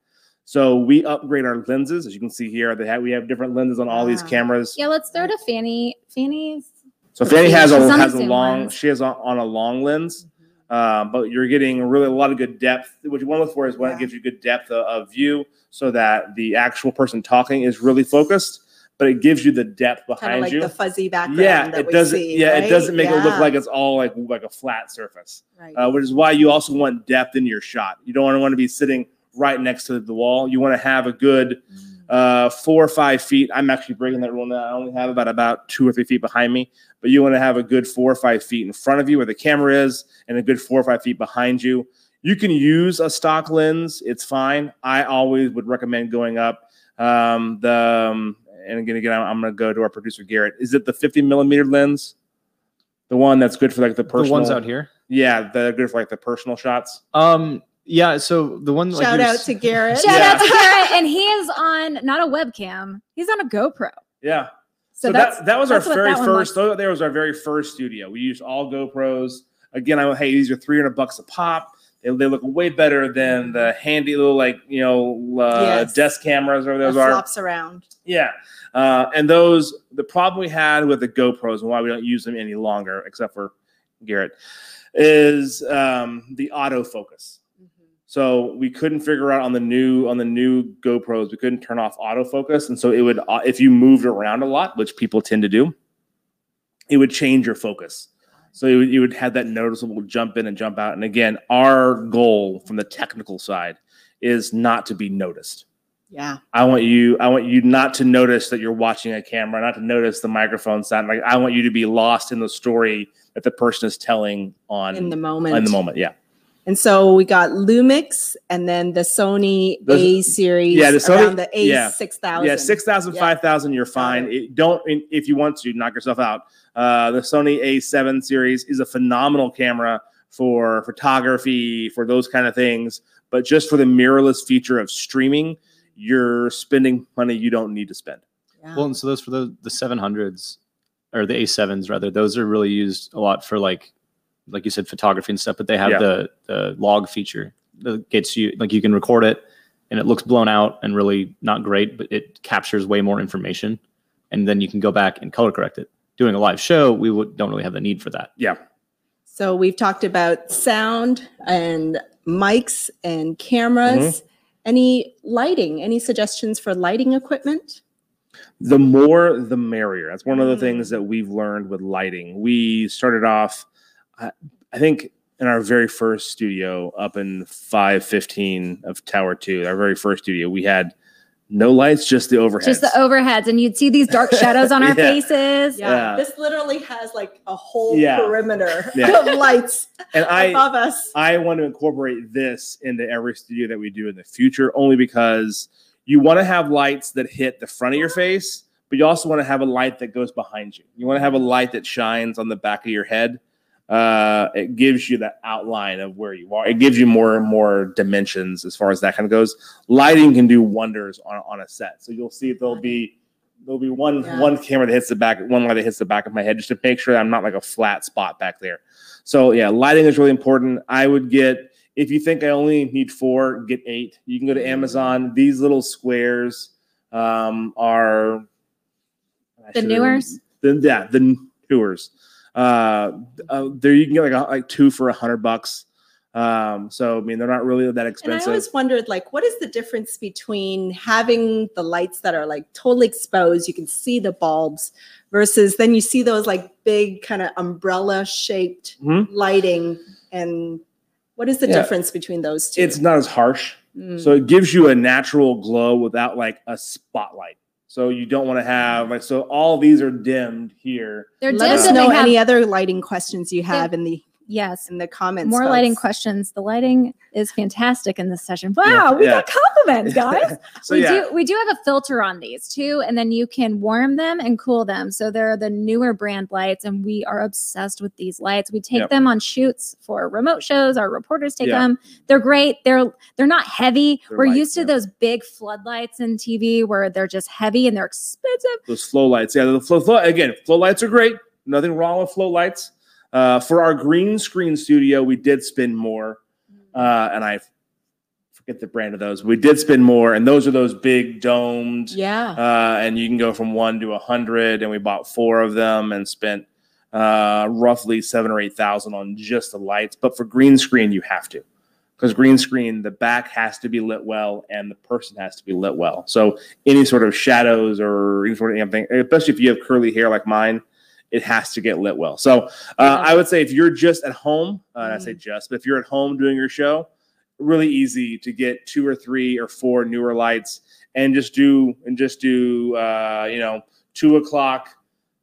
So we upgrade our lenses, as you can see here. They have we have different lenses on all these cameras. Yeah, let's throw to Fanny. Fanny's So Fanny has a She's on the has a long she has on, on a long lens, um, but you're getting really a lot of good depth. What you want to look for is when Yeah. it gives you good depth of, of view, so that the actual person talking is really focused, but it gives you the depth behind like you. the fuzzy background. yeah, that it we doesn't. see, yeah, right? it doesn't make it look like it's all like like a flat surface. Right. Uh, which is why you also want depth in your shot. You don't want to be sitting right next to the wall. You want to have a good uh, four or five feet. I'm actually breaking that rule now. I only have about about two or three feet behind me, but you want to have a good four or five feet in front of you where the camera is, and a good four or five feet behind you. You can use a stock lens; it's fine. I always would recommend going up. Um, the um, and again, again, I'm, I'm going to go to our producer Garrett. Is it the 50 millimeter lens? The one that's good for like the personal. The ones out here. Yeah, they're good for like the personal shots. Um, yeah. So the one Shout you're out s- to Garrett. Shout Yeah. out to Garrett, and he is on not a webcam. He's on a GoPro. Yeah. So, So, that, that was our very first. one first. There was our very first studio. We used all GoPros. Again, I went, hey, these are three hundred bucks a pop. They, they look way better than the handy little like you know uh, Yes. desk cameras or That those are. flops around. Yeah, uh, and those the problem we had with the GoPros and why we don't use them any longer, except for Garrett, is um, the autofocus. So we couldn't figure out on the new on the new GoPros, we couldn't turn off autofocus, and so it would uh, if you moved around a lot, which people tend to do, it would change your focus. So you would, you would have that noticeable jump in and jump out. And again, our goal from the technical side is not to be noticed. Yeah. I want you I want you not to notice that you're watching a camera, not to notice the microphone sound. Like I want you to be lost in the story that the person is telling on In the moment. in the moment. Yeah. And so we got Lumix and then the Sony Those- A series Yeah, the Sony- around the A yeah. six thousand. Yeah, 6,000, Yeah. 5,000, you're fine. It, don't, if you want to, knock yourself out. Uh, the Sony A7 series is a phenomenal camera for photography, for those kind of things. But just for the mirrorless feature of streaming, you're spending money you don't need to spend. Yeah. Well, and so those for the the seven hundreds or the A sevens rather, those are really used a lot for like like you said, photography and stuff. But they have Yeah. the the log feature that gets you like you can record it and it looks blown out and really not great, but it captures way more information, and then you can go back and color correct it. Doing a live show, we would, don't really have the need for that. Yeah. So we've talked about sound and mics and cameras. Mm-hmm. Any lighting? Any suggestions for lighting equipment? the more the merrier that's one of the things Mm. that we've learned with lighting we started off I, I think in our very first studio up in 515 of tower 2 our very first studio we had no lights just the overheads just the overheads, and you'd see these dark shadows on our Yeah. faces. Yeah. This literally has like a whole Yeah. perimeter Yeah. of lights and i above us. I want to incorporate this into every studio that we do in the future, only because you want to have lights that hit the front of your face, but you also want to have a light that goes behind you. You want to have a light that shines on the back of your head. Uh, it gives you that outline of where you are. It gives you more and more dimensions as far as that kind of goes. Lighting can do wonders on, on a set. So you'll see there'll be there'll be one Yeah. one camera that hits the back, one light that hits the back of my head, just to make sure that I'm not like a flat spot back there. So yeah, lighting is really important. I would get if you think I only need four, get eight. You can go to Amazon. These little squares um, are The Neewers? The, yeah, the Neewers. Uh, uh, there you can get like a, like two for a hundred bucks. Um, so I mean they're not really that expensive. And I always wondered, like, what is the difference between having the lights that are like totally exposed, you can see the bulbs, versus then you see those like big kind of umbrella shaped Mhm. lighting, and what is the Yeah. difference between those two? it's not as harsh. Mm. So it gives you a natural glow without like a spotlight. So you don't want to have like so all these are dimmed here. They're Let dimmed us know have- any other lighting questions you have in the Yes. in the comments. More lighting questions. The lighting is fantastic in this session. Wow, Yeah, we yeah. got compliments, guys. So we do we do have a filter on these too, and then you can warm them and cool them. So they're the Neewer brand lights, and we are obsessed with these lights. We take Yep. them on shoots for remote shows. Our reporters take Yeah. them. They're great. They're they're not heavy. They're We're light, used to yeah. those big floodlights in TV where they're just heavy and they're expensive. those flow lights. Yeah, the flow, flow again. Flow lights are great. Nothing wrong with flow lights. Uh, for our green screen studio, we did spend more, uh, and I forget the brand of those. We did spend more, and those are those big domed. Yeah. Uh, and you can go from one to a hundred, and we bought four of them and spent uh, roughly seven or eight thousand on just the lights. But for green screen, you have to, because green screen, the back has to be lit well, and the person has to be lit well. So any sort of shadows or any sort of anything, especially if you have curly hair like mine, it has to get lit well. So uh. I would say if you're just at home, uh, and I say just, but if you're at home doing your show, really easy to get two or three or four Neewer lights and just do and just do uh, you know two o'clock,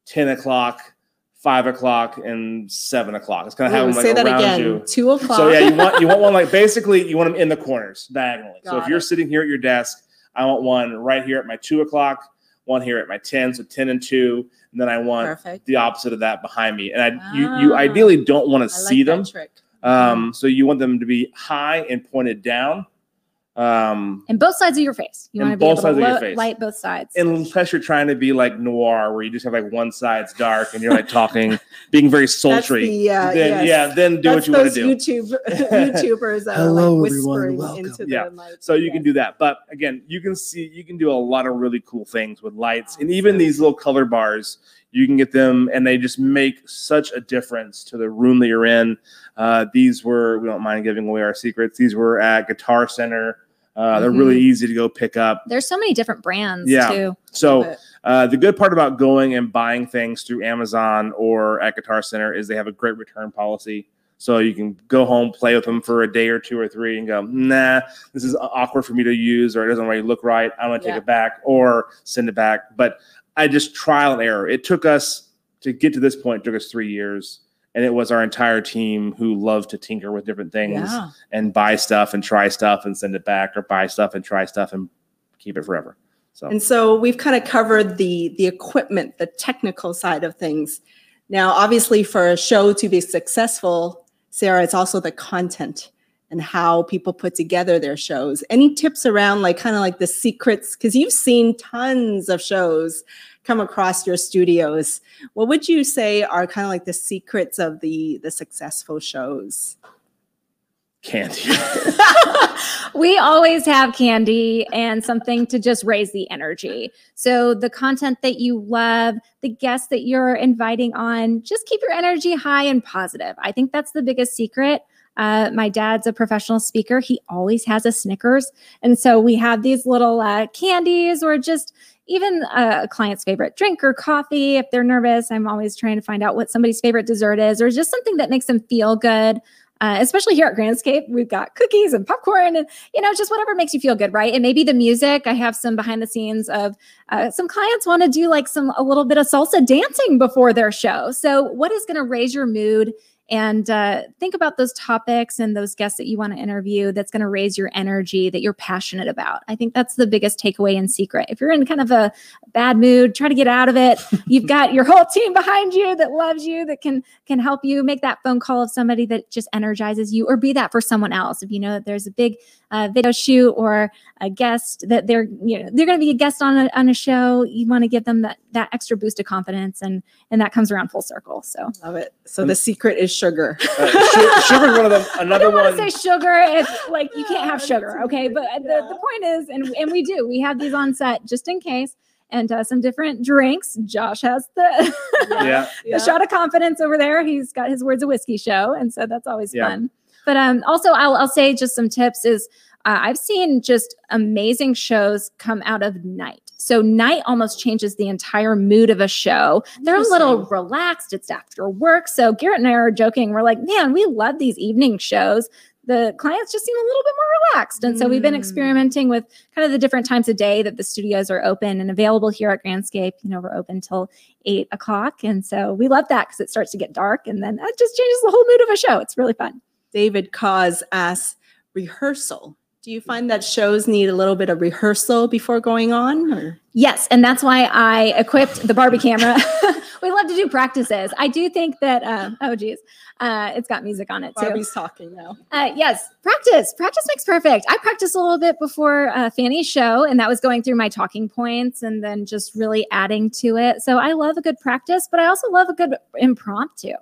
ten o'clock, five o'clock, and seven o'clock. It's kind of having like say that around again. you. Two o'clock. So yeah, you want you want one like basically you want them in the corners diagonally. so if Got you're sitting here at your desk, I want one right here at my two o'clock, one here at my ten, so ten and two, and then I want Perfect. the opposite of that behind me. And I you you Ah. ideally don't want to I like see them. Um, so you want them to be high and pointed down. Um, And both sides of your face. You want to be both able sides to of your lo- face. light both sides. And unless you're trying to be like noir, where you just have like one side's dark and you're like talking, being very That's sultry. the, uh, then yes. yeah, then do That's what you want to do. YouTube YouTubers that Hello, are like everyone. whispering Welcome. into Yeah. the mic. So you can do that. But again, you can see you can do a lot of really cool things with lights and even these little color bars. You can get them and they just make such a difference to the room that you're in. Uh, these were we don't mind giving away our secrets. These were at Guitar Center. Uh, they're really easy to go pick up. There's so many different brands Yeah. too. So uh, the good part about going and buying things through Amazon or at Guitar Center is they have a great return policy. So you can go home, play with them for a day or two or three, and go, nah, this is awkward for me to use, or it doesn't really look right. I'm gonna take Yeah. it back or send it back. But I just trial and error. It took us to get to this point. It took us three years, and it was our entire team who loved to tinker with different things Yeah. and buy stuff and try stuff and send it back, or buy stuff and try stuff and keep it forever. So And so we've kind of covered the the equipment, the technical side of things. Now, obviously, for a show to be successful, Sarah, it's also the content and how people put together their shows. Any tips around like kind of like the secrets? Because you've seen tons of shows come across your studios. What would you say are kind of like the secrets of the the successful shows? candy. we always have candy and something to just raise the energy. So the content that you love, the guests that you're inviting on, just keep your energy high and positive. I think that's the biggest secret. Uh, my dad's a professional speaker. He always has a Snickers. And so we have these little uh, candies or just even a client's favorite drink or coffee. If they're nervous, I'm always trying to find out what somebody's favorite dessert is or just something that makes them feel good. Uh, especially here at Grandscape, we've got cookies and popcorn and, you know, just whatever makes you feel good, right? And maybe the music. I have some behind the scenes of uh, some clients want to do like some, a little bit of salsa dancing before their show. So, what is going to raise your mood? And uh, think about those topics and those guests that you want to interview that's going to raise your energy that you're passionate about. I think that's the biggest takeaway and secret. If you're in kind of a bad mood, try to get out of it. You've got your whole team behind you that loves you, that can can help you make that phone call of somebody that just energizes you, or be that for someone else. If you know that there's a big uh, video shoot or a guest that they're you know they're going to be a guest on a, on a show, you want to give them that that extra boost of confidence, and and that comes around full circle. So Love it. So the secret is sugar. Uh, su- sugar's one of them. I Another don't want one. to say sugar. It's like you can't have sugar, okay? But the, yeah. the point is, and and we do, we have these on set just in case, and uh, some different drinks. Josh has the yeah. the shot of confidence over there. He's got his words of whiskey show, and so that's always Yeah. fun. But um, also, I'll I'll say just some tips is uh, I've seen just amazing shows come out of night. So night almost changes the entire mood of a show. They're a little relaxed. It's after work. So Garrett and I are joking. We're like, man, we love these evening shows. The clients just seem a little bit more relaxed. And so we've been Mm. experimenting with kind of the different times of day that the studios are open and available here at Grandscape. You know, we're open till eight o'clock. And so we love that because it starts to get dark and then that just changes the whole mood of a show. It's really fun. David Cause asks rehearsal. Do you find that shows need a little bit of rehearsal before going on? Or? Yes, and that's why I equipped the Barbie camera. we love to do practices. I do think that. Uh, oh, geez, uh, it's got music on it too. Barbie's talking now. Uh, yes, practice. Practice makes perfect. I practiced a little bit before uh, Fanny's show, and that was going through my talking points and then just really adding to it. So I love a good practice, but I also love a good impromptu.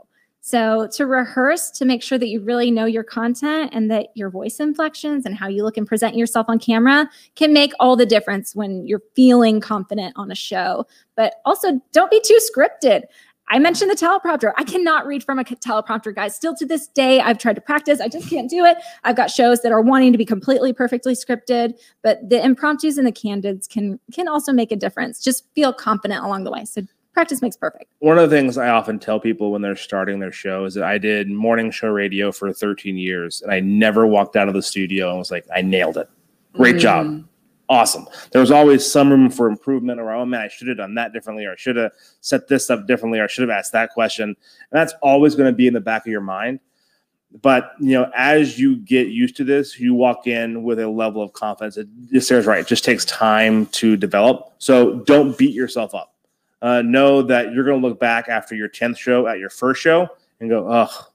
So to rehearse to make sure that you really know your content and that your voice inflections and how you look and present yourself on camera can make all the difference when you're feeling confident on a show. But also don't be too scripted. I mentioned the teleprompter. I cannot read from a teleprompter, guys. Still to this day, I've tried to practice. I just can't do it. I've got shows that are wanting to be completely perfectly scripted, but the impromptus and the candids can can also make a difference. Just feel confident along the way. So practice makes perfect. One of the things I often tell people when they're starting their show is that I did morning show radio for 13 years and I never walked out of the studio and was like, I nailed it. Great Mm. job. Awesome. There was always some room for improvement or, oh man, I should have done that differently or I should have set this up differently or I should have asked that question. And that's always going to be in the back of your mind. But you know, as you get used to this, you walk in with a level of confidence. It, Sarah's right; it just takes time to develop. So don't beat yourself up uh, know that you're going to look back after your 10th show at your first show and go, oh,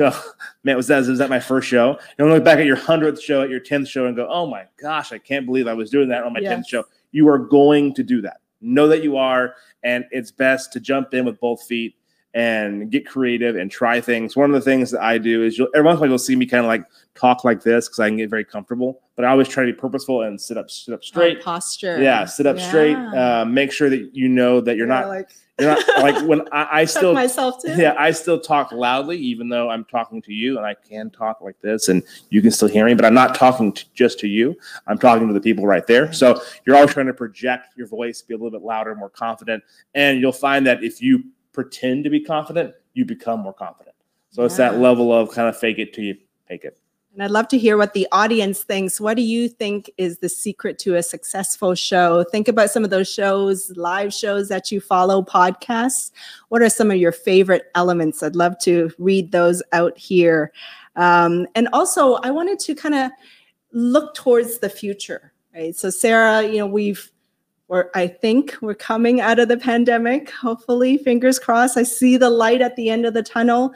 oh man, was that, was that my first show? And look back at your 100th show at your 10th show and go, oh my gosh, I can't believe I was doing that on my 10th show. You are going to do that. Know that you are. And it's best to jump in with both feet and get creative and try things. One of the things that I do is you'll every once in a while you'll see me kind of like talk like this because I can get very comfortable, but I always try to be purposeful and sit up, sit up straight. Oh, posture. Yeah, sit up straight. Uh, make sure that you know that you're Yeah, not. like You're not like when I, I still. myself too. Yeah, I still talk loudly, even though I'm talking to you, and I can talk like this, and you can still hear me. But I'm not talking to, just to you. I'm talking to the people right there. So you're always trying to project your voice, be a little bit louder, more confident, and you'll find that if you pretend to be confident, you become more confident. So it's that level of kind of fake it till you make it. And I'd love to hear what the audience thinks. What do you think is the secret to a successful show? Think about some of those shows, live shows that you follow, podcasts. What are some of your favorite elements? I'd love to read those out here. Um, and also, I wanted to kind of look towards the future, right? So, Sarah, you know, we've we're, I think we're coming out of the pandemic. Hopefully, fingers crossed. I see the light at the end of the tunnel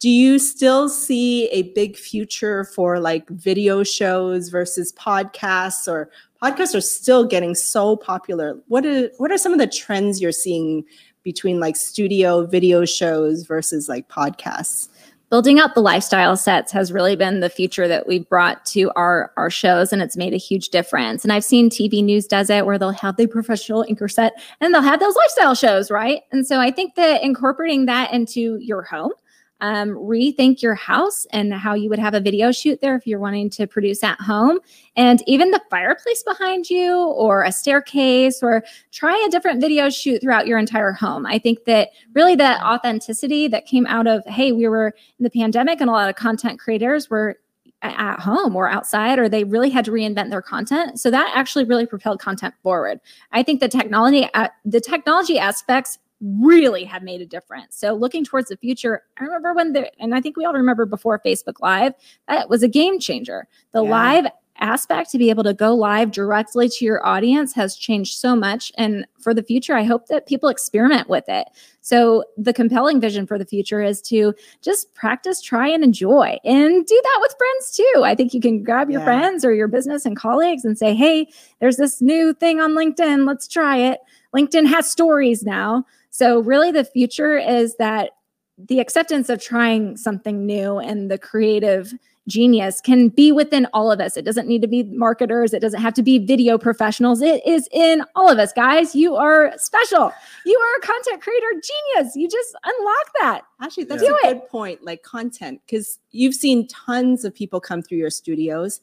do you still see a big future for like video shows versus podcasts or podcasts are still getting so popular what are what are some of the trends you're seeing between like studio video shows versus like podcasts building out the lifestyle sets has really been the future that we've brought to our our shows and it's made a huge difference. And i've seen tv news does it where they'll have the professional anchor set and they'll have those lifestyle shows right? And so i think that incorporating that into your home um, rethink your house and how you would have a video shoot there if you're wanting to produce at home. And even the fireplace behind you or a staircase or try a different video shoot throughout your entire home. I think that really that authenticity that came out of hey we were in the pandemic and a lot of content creators were at home or outside or they really had to reinvent their content. So that actually really propelled content forward. I think the technology uh, the technology aspects really have made a difference so looking towards the future i remember when the and i think we all remember before facebook live that was a game changer the Yeah. live aspect to be able to go live directly to your audience has changed so much and for the future i hope that people experiment with it so the compelling vision for the future is to just practice, try and enjoy and do that with friends too. I think you can grab your Yeah. friends or your business and colleagues and say, "Hey, there's this new thing on LinkedIn. Let's try it." LinkedIn has stories now. So really the future is that the acceptance of trying something new and the creative genius can be within all of us. It doesn't need to be marketers, it doesn't have to be video professionals. It is in all of us, guys. You are special. You are a content creator genius. You just unlock that. actually that's Do a good point like content because you've seen tons of people come through your studios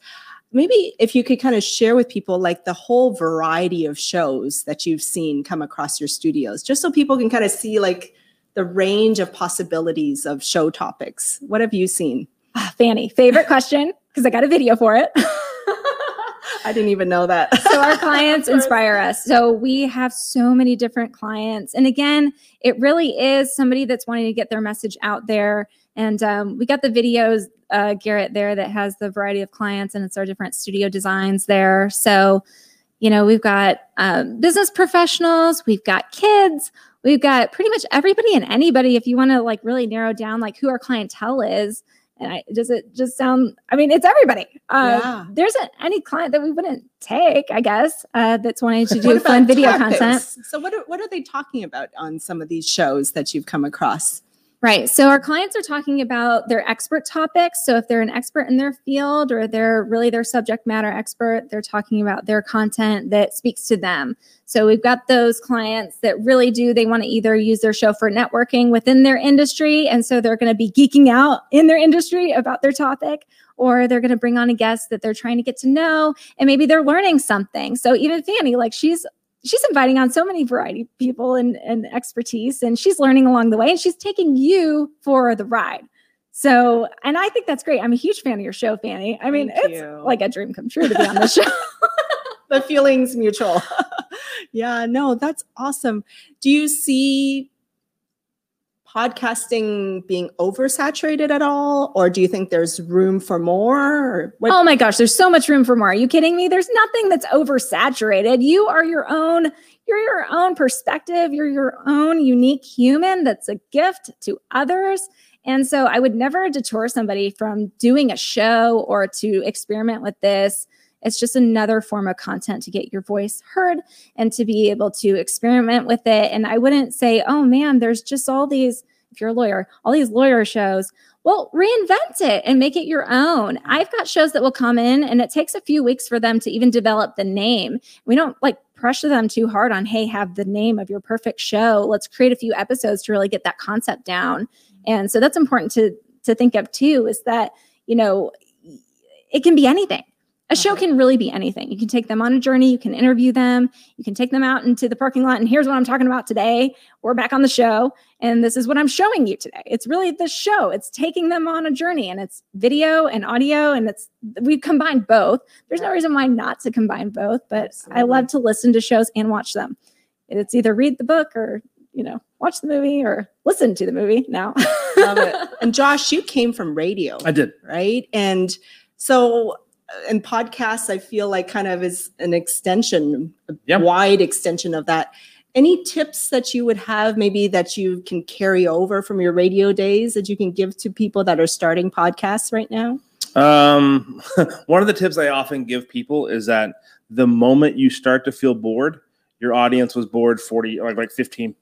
maybe if you could kind of share with people like the whole variety of shows that you've seen come across your studios just so people can kind of see like the range of possibilities of show topics what have you seen Ah, Fanny, favorite question because I got a video for it. i didn't even know that so our clients inspire us. So we have so many different clients. And again, it really is somebody that's wanting to get their message out there And um, we got the videos, uh, Garrett, there that has the variety of clients and it's our different studio designs there. So, you know, we've got um, business professionals, we've got kids, we've got pretty much everybody and anybody. If you want to like really narrow down like who our clientele is, and I, does it just sound? I mean, it's everybody. Uh, Yeah. There isn't any client that we wouldn't take, I guess, uh, that's wanting to do fun video topics? content. So what are, what are they talking about on some of these shows that you've come across? Right. So our clients are talking about their expert topics. So if they're an expert in their field or they're really their subject matter expert, they're talking about their content that speaks to them. So we've got those clients that really do, they want to either use their show for networking within their industry. And so they're going to be geeking out in their industry about their topic, or they're going to bring on a guest that they're trying to get to know. And maybe they're learning something. So even Fanny, like she's she's inviting on so many variety people and, and expertise and she's learning along the way and she's taking you for the ride so and i think that's great i'm a huge fan of your show fanny i mean Thank it's you. like a dream come true to be on the show the feelings mutual. yeah, no, that's awesome. Do you see podcasting being oversaturated at all, or do you think there's room for more? Oh my gosh there's so much room for more. Are you kidding me? There's nothing that's oversaturated. You are your own you're your own perspective. You're your own unique human that's a gift to others. And so i would never deter somebody from doing a show or to experiment with this it's just another form of content to get your voice heard and to be able to experiment with it and i wouldn't say oh man there's just all these if you're a lawyer all these lawyer shows well, reinvent it and make it your own. I've got shows that will come in and it takes a few weeks for them to even develop the name. We don't like pressure them too hard on, hey, have the name of your perfect show. Let's create a few episodes to really get that concept down. And so that's important to to think of too, is that, you know, it can be anything. A show Uh-huh. can really be anything. You can take them on a journey, you can interview them, you can take them out into the parking lot, and here's what I'm talking about today. We're back on the show, and this is what I'm showing you today. It's really the show. It's taking them on a journey, and it's video and audio, and it's we've combined both. There's no reason why not to combine both, but I love to listen to shows and watch them. It's either read the book or you know watch the movie or listen to the movie now. Love it. And Josh, you came from radio, I did. right? And so, in podcasts, I feel like kind of is an extension, a Yeah. wide extension of that. Any tips that you would have, maybe that you can carry over from your radio days that you can give to people that are starting podcasts right now? Um, one of the tips I often give people is that the moment you start to feel bored, your audience was bored 40 like like 15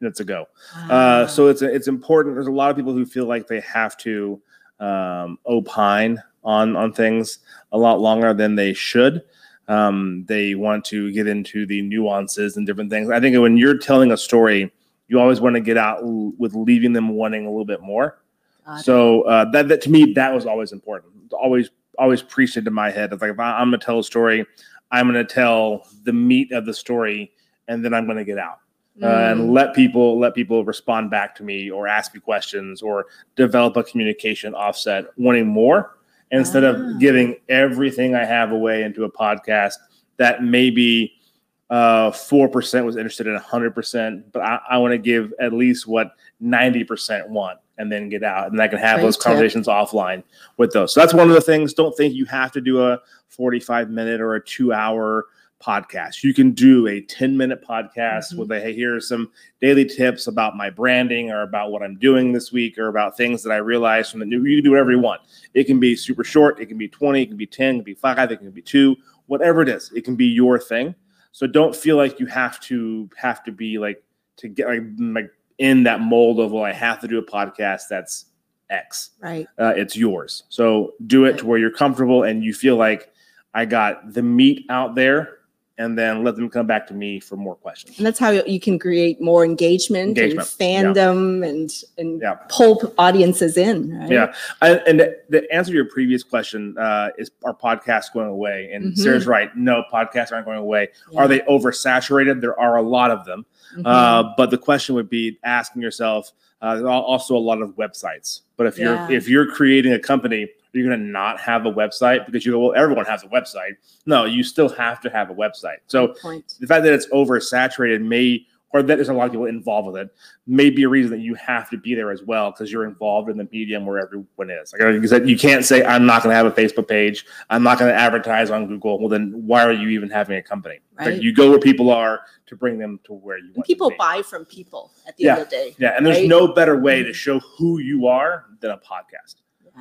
minutes ago. Ah. Uh, so it's it's important. There's a lot of people who feel like they have to um, opine on on things a lot longer than they should. Um, they want to get into the nuances and different things. I think when you're telling a story, you always want to get out l- with leaving them wanting a little bit more. Got. So uh, that, that to me that was always important. Always always preached into my head. It's like if I, I'm going to tell a story, I'm going to tell the meat of the story, and then I'm going to get out uh, Mm. and let people let people respond back to me or ask me questions or develop a communication offset, wanting more instead Ah. of giving everything I have away into a podcast that maybe uh, four percent was interested in hundred percent, but I, I want to give at least what ninety percent want, and then get out, and I can have Great those tip. conversations offline with those. So that's one of the things. Don't think you have to do a forty-five minute or a two-hour podcast. You can do a ten-minute podcast Mhm. with a hey, here are some daily tips about my branding or about what I'm doing this week or about things that I realized from the new. You can do whatever you want. It can be super short. It can be twenty. It can be ten. It can be five. It can be two. Whatever it is, it can be your thing. So don't feel like you have to have to be like to get like, like in that mold of well, I have to do a podcast that's X. right. Uh, it's yours. So do it to where you're comfortable and you feel like I got the meat out there, and then let them come back to me for more questions. And that's how you can create more engagement, Engagement, and fandom and and Yeah. pull audiences in. Right? Yeah. I, and the, the answer to your previous question uh, is our podcast going away? And Mhm. Sarah's right. No, podcasts aren't going away. Yeah. Are they oversaturated? There are a lot of them. Mhm. Uh, but the question would be asking yourself. Uh, also a lot of websites. But if Yeah. you're if you're creating a company, you're going to not have a website because you go, well, everyone has a website. No, you still have to have a website. So the fact that it's oversaturated may or that there's a lot of people involved with it, may be a reason that you have to be there as well because you're involved in the medium where everyone is. Like you can't say I'm not going to have a Facebook page, I'm not going to advertise on Google. Well, then why are you even having a company? Right. Like you go where people are to bring them to where you And want. people to be. buy from people at the Yeah. end of the day. Yeah, and there's right? no better way to show who you are than a podcast.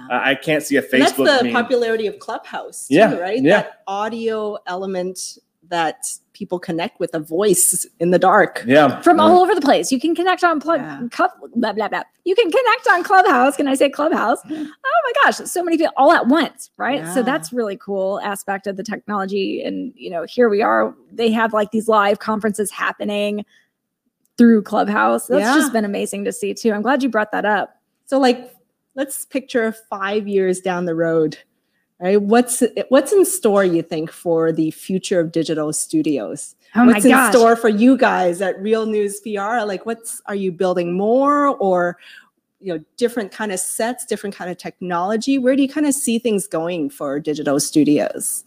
I I can't see a And that's the meme. popularity of Clubhouse, too, Yeah, right? yeah. That audio element that people connect with a voice in the dark. Yeah, from all mm. over the place. You can connect on plug, Yeah. Club- blah blah blah. You can connect on Clubhouse. Can I say Clubhouse? Mm-hmm. Oh my gosh, so many people all at once, right? So that's really cool aspect of the technology. And you know, here we are. They have like these live conferences happening through Clubhouse. That's Yeah. just been amazing to see too. I'm glad you brought that up. So, like, let's picture five years down the road, right? What's what's in store? You think for the future of digital studios? Oh what's in gosh. store for you guys at Real News PR? Like, what's are you building more or you know different kind of sets, different kind of technology? Where do you kind of see things going for digital studios?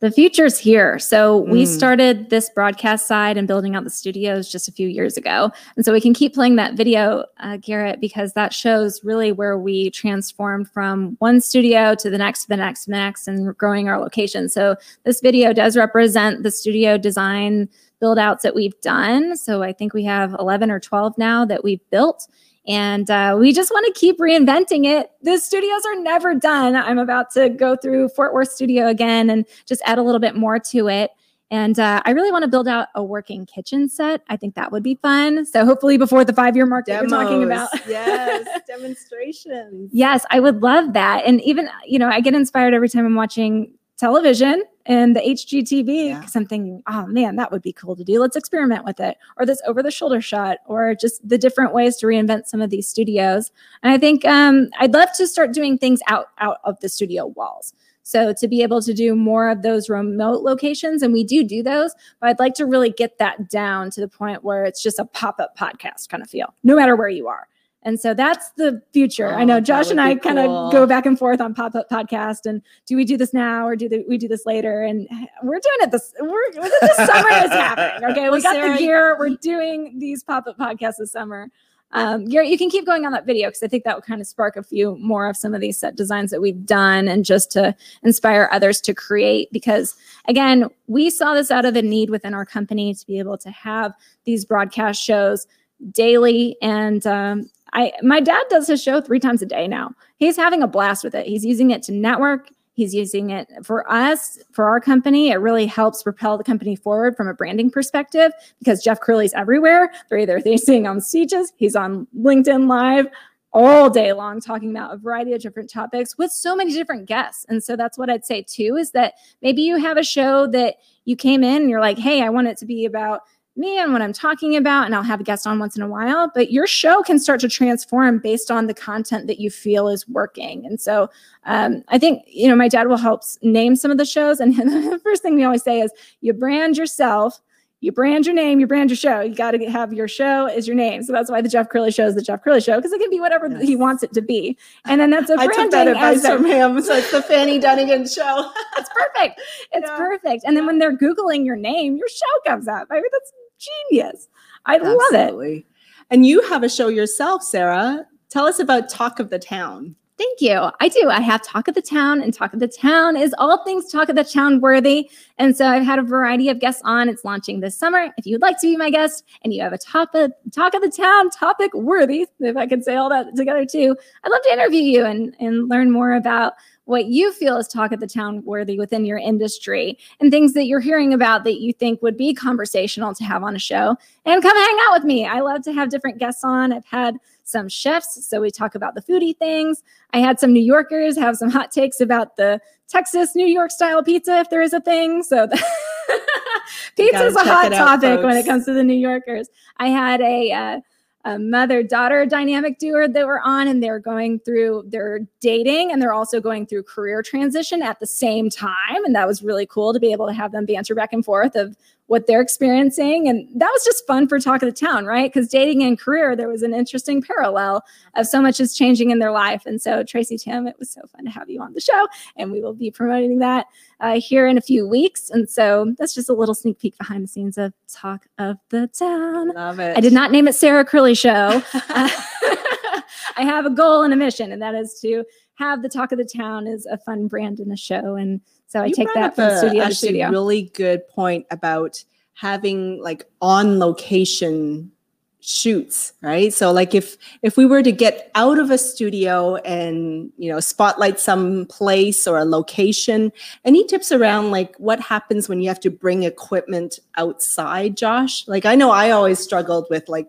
The future's here. So we Mm. started this broadcast side and building out the studios just a few years ago. And so we can keep playing that video, uh, Garrett, because that shows really where we transformed from one studio to the next, to the next, to the next, and growing our location. So this video does represent the studio design build outs that we've done. So I think we have 11 or 12 now that we've built. And uh, we just want to keep reinventing it. The studios are never done. I'm about to go through Fort Worth Studio again and just add a little bit more to it. And uh, I really want to build out a working kitchen set. I think that would be fun. So hopefully before the five year mark that you're talking about. Yes, demonstrations. Yes, I would love that. And even, you know, I get inspired every time I'm watching television and the HGTV Yeah. because I'm thinking, oh man, that would be cool to do. Let's experiment with it. Or this over the shoulder shot, or just the different ways to reinvent some of these studios. And I think um, I'd love to start doing things out out of the studio walls. So to be able to do more of those remote locations, and we do do those, but I'd like to really get that down to the point where it's just a pop up podcast kind of feel, no matter where you are. And so that's the future. I Oh, know Josh and I kind cool. of go back and forth on pop up podcast and do we do this now or do the, we do this later? And we're doing it this we're this summer is happening. Okay, we got Sarah- the gear. We're doing these pop up podcasts this summer. Um, Garrett, you can keep going on that video because I think that will kind of spark a few more of some of these set designs that we've done and just to inspire others to create. Because again, we saw this out of a need within our company to be able to have these broadcast shows daily. And um, I, my dad does his show three times a day now. He's having a blast with it. He's using it to network. He's using it for us, for our company. It really helps propel the company forward from a branding perspective because Jeff Crilly's everywhere. They're either they're seeing on stages, he's on LinkedIn Live all day long talking about a variety of different topics with so many different guests. And so that's what I'd say too is that maybe you have a show that you came in and you're like, hey, I want it to be about me and what I'm talking about, and I'll have a guest on once in a while. But your show can start to transform based on the content that you feel is working. And so um, I think, you know, my dad will help name some of the shows. And the first thing we always say is you brand yourself, you brand your name, you brand your show. You got to have your show is your name. So that's why the Jeff Crilly show is the Jeff Crilly show because it can be whatever he wants it to be. And then that's a I took branding that advice from him. So it's the Fanny Dunnigan show. It's perfect. It's Yeah. perfect. And then when they're Googling your name, your show comes up. I mean, that's genius. I love it. And you have a show yourself, Sarah. Tell us about Talk of the Town. Thank you. I do. I have Talk of the Town, and Talk of the Town is all things Talk of the Town worthy. And so I've had a variety of guests on. It's launching this summer. If you'd like to be my guest and you have a top of, Talk of the Town topic worthy, if I can say all that together too, I'd love to interview you and, and learn more about what you feel is Talk of the Town worthy within your industry and things that you're hearing about that you think would be conversational to have on a show. And come hang out with me. I love to have different guests on. I've had some chefs, so we talk about the foodie things. I had some New Yorkers have some hot takes about the Texas New York style pizza, if there is a thing. So pizza is a hot out, topic when it comes to the New Yorkers. I had a, uh, a mother daughter dynamic duo that were on, and they're going through their dating and they're also going through career transition at the same time. And that was really cool to be able to have them banter back and forth of what they're experiencing. And that was just fun for Talk of the Town, right? Because dating and career, there was an interesting parallel of so much is changing in their life. And so, Tracy Tim, it was so fun to have you on the show. And we will be promoting that uh, here in a few weeks. And so, that's just a little sneak peek behind the scenes of Talk of the Town. Love it. I did not name it Sarah Crilly Show. Uh, I have a goal and a mission, and that is to have the Talk of the Town is a fun brand and a show. And so I You take that from a studio to actually studio. really good point about having like on location shoots right so like if if we were to get out of a studio and you know spotlight some place or a location any tips around like what happens when you have to bring equipment outside josh like i know i always struggled with like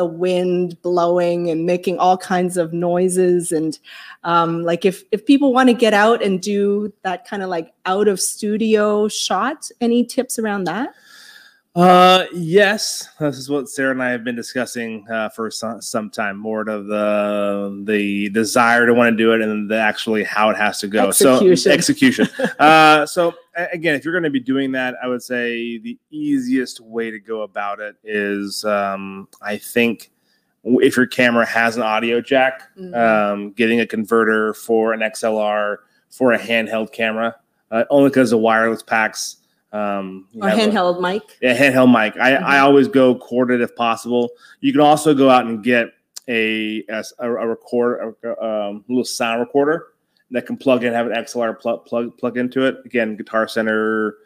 the wind blowing and making all kinds of noises and um, like if if people want to get out and do that kind of like out of studio shot any tips around that Uh, yes, this is what Sarah and I have been discussing uh, for some, some time. More of the the desire to want to do it, and the actually how it has to go. Execution. So execution. uh, so again, if you're going to be doing that, I would say the easiest way to go about it is, um, I think, if your camera has an audio jack, Mhm. um, getting a converter for an XLR for a handheld camera, uh, only because the wireless packs. Um, you or have a- handheld mic yeah, handheld mic. I, I Mhm. always go corded if possible. You can also go out and get a a, a record a, um, little sound recorder that can plug in, have an XLR plug plug plug into it. Again, Guitar Center,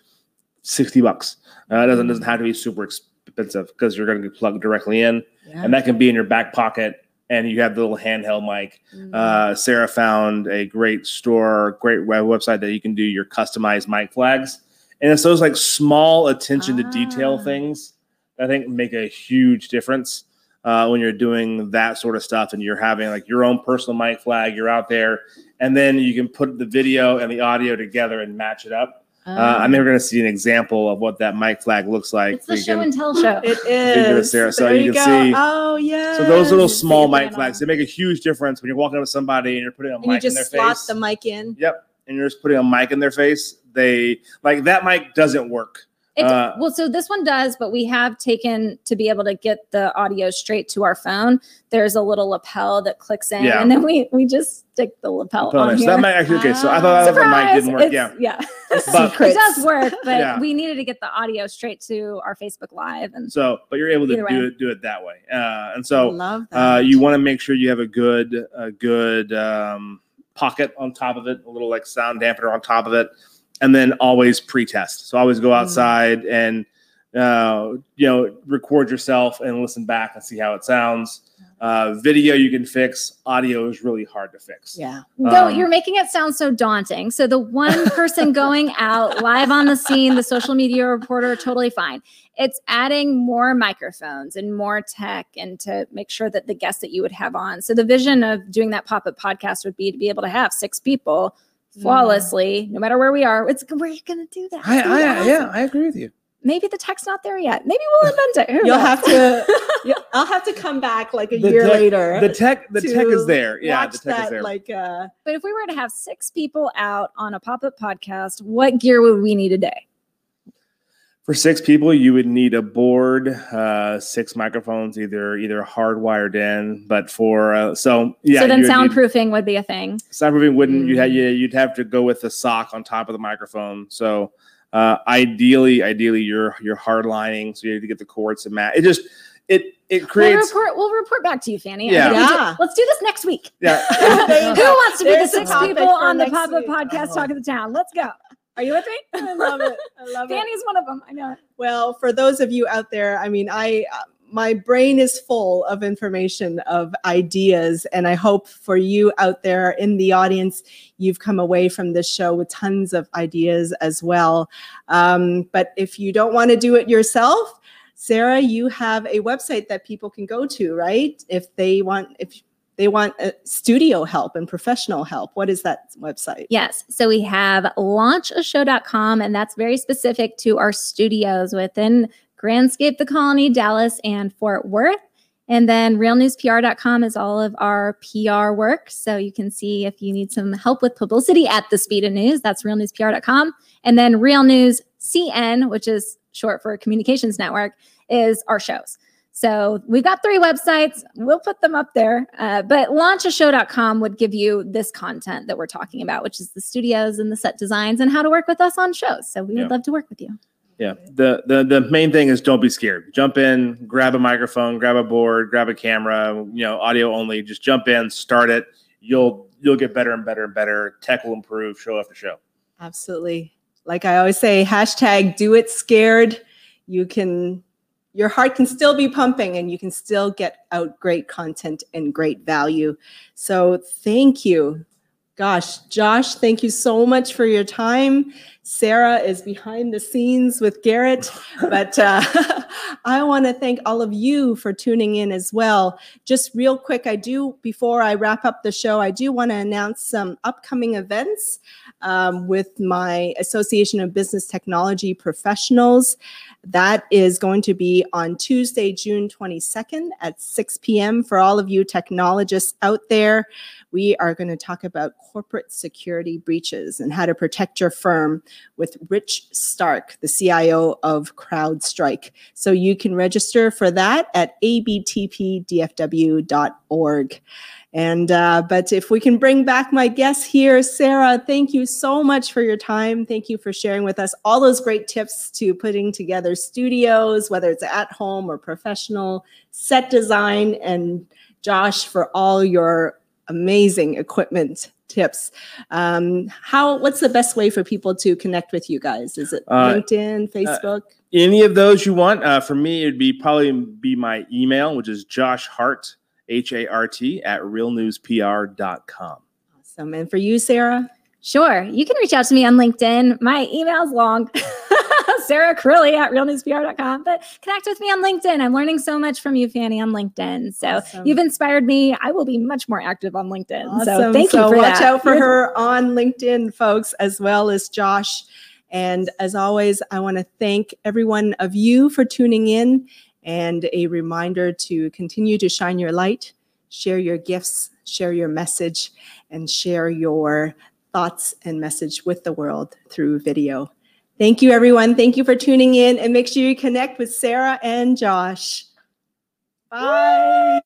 sixty bucks. Uh, it doesn't doesn't have to be super expensive because you're going to be plugged directly in, yeah. and that can be in your back pocket. And you have the little handheld mic. Mm. Uh, Sarah found a great store, great web website that you can do your customized mic flags. And it's those like small attention to detail Ah. things that I think make a huge difference uh, when you're doing that sort of stuff and you're having like your own personal mic flag, you're out there, and then you can put the video and the audio together and match it up. Uh, I'm never going to see an example of what that mic flag looks like. it's the show can- and tell show. it, is Sarah, so There you can go. see- oh yeah so those little small mic flags, on. they make a huge difference when you're walking up to somebody and you're putting a and mic in their face. You just slot the mic in Yep. And you're just putting a mic in their face. They like that mic doesn't work. It, Uh, well, so this one does, but we have taken to be able to get the audio straight to our phone. There's a little lapel that clicks in, Yeah. and then we we just stick the lapel Put on on. So here. that might actually okay. So I thought that mic didn't work. It's- Yeah. yeah, But- it does work, but Yeah. we needed to get the audio straight to our Facebook Live, and So but you're able to do way. it do it that way. Uh, and so love that uh, you want to make sure you have a good a good um, pocket on top of it, a little like sound dampener on top of it, and then always pre-test. So always go Mm. outside and uh, you know record yourself and listen back and see how it sounds. Uh, video you can fix. Audio is really hard to fix. yeah No, Um, you're making it sound so daunting. So the one person going out live on the scene, the social media reporter, totally fine. It's adding more microphones and more tech, and to make sure that the guests that you would have on. So the vision of doing that pop up podcast would be to be able to have six people flawlessly, no matter where we are. It's we're gonna do that. I, It's gonna be I, yeah. I agree with you. Maybe the tech's not there yet. Maybe we'll invent it. Who you'll knows? have to yeah, i'll have to come back like a The year tech- later The tech, the tech is there. Yeah, the tech that is there. like uh But if we were to have six people out on a pop up podcast, what gear would we need a day? For six people, you would need a board, uh, six microphones, either either hardwired in. But for uh, so yeah, so then you would need- soundproofing would be a thing. soundproofing wouldn't. You had Mm. yeah, you'd have to go with the sock on top of the microphone. So uh, ideally, ideally, you're you're hard lining, so you have to get the cords to match. It just it it We'll creates report, we'll report back to you, Fanny. I Yeah. do- Yeah. let's do this next week. yeah. Who wants to be the six people on the next pop up week. podcast Oh. talk of the town? Let's go. Are you with me? i love it i love it Fanny's one of them. I know. it. Well, for those of you out there, I mean, I uh, my brain is full of information of ideas, and I hope for you out there in the audience, you've come away from this show with tons of ideas as well. Um, but if you don't want to do it yourself, Sarah, you have a website that people can go to, right? If they want, if they want uh, studio help and professional help, what is that website? Yes. So we have launchashow.com, and that's very specific to our studios within Grandscape, the Colony, Dallas, and Fort Worth. And then realnewspr.com is all of our PR work. So you can see if you need some help with publicity at the speed of news, that's realnewspr.com. And then Real News CN, which is short for communications network, is our shows. So we've got three websites. We'll put them up there. Uh, but launchashow.com would give you this content that we're talking about, which is the studios and the set designs and how to work with us on shows. So we would love to work with you. Yeah. The, the the main thing is don't be scared. Jump in, grab a microphone, grab a board, grab a camera, you know, audio only. Just jump in, start it. You'll you'll get better and better and better. Tech will improve show after show. Absolutely. Like I always say, hashtag do it scared. You can, your heart can still be pumping and you can still get out great content and great value. So thank you. Gosh, Josh, thank you so much for your time. Sarah is behind the scenes with Garrett, but uh, I want to thank all of you for tuning in as well. Just real quick, I do, before I wrap up the show, I do want to announce some upcoming events um, with my Association of Business Technology Professionals. That is going to be on Tuesday, June 22nd at 6 p.m. For all of you technologists out there, we are going to talk about corporate security breaches and how to protect your firm with Rich Stark, the CIO of CrowdStrike. So you can register for that at abtpdfw.org. And uh, but if we can bring back my guest here, Sarah, thank you so much for your time. Thank you for sharing with us all those great tips to putting together studios, whether it's at home or professional set design, and Josh for all your amazing equipment tips. Um, how? What's the best way for people to connect with you guys? Is it Uh, LinkedIn, Facebook? Any of those you want? Uh, for me, it'd be probably be my email, which is Josh Hart, H A R T, at realnewspr.com. awesome. And for you, Sarah? Sure. You can reach out to me on LinkedIn. My email's long. Sarah Crilly at realnewspr.com. But connect with me on LinkedIn. I'm learning so much from you, Fanny, on LinkedIn. So Awesome. you've inspired me. I will be much more active on LinkedIn. So Awesome. thank so you for watch that. out for her on LinkedIn, folks, as well as Josh. And as always, I want to thank everyone of you for tuning in and a reminder to continue to shine your light, share your gifts, share your message, and share your thoughts and message with the world through video. Thank you, everyone. Thank you for tuning in and make sure you connect with Sarah and Josh. Bye.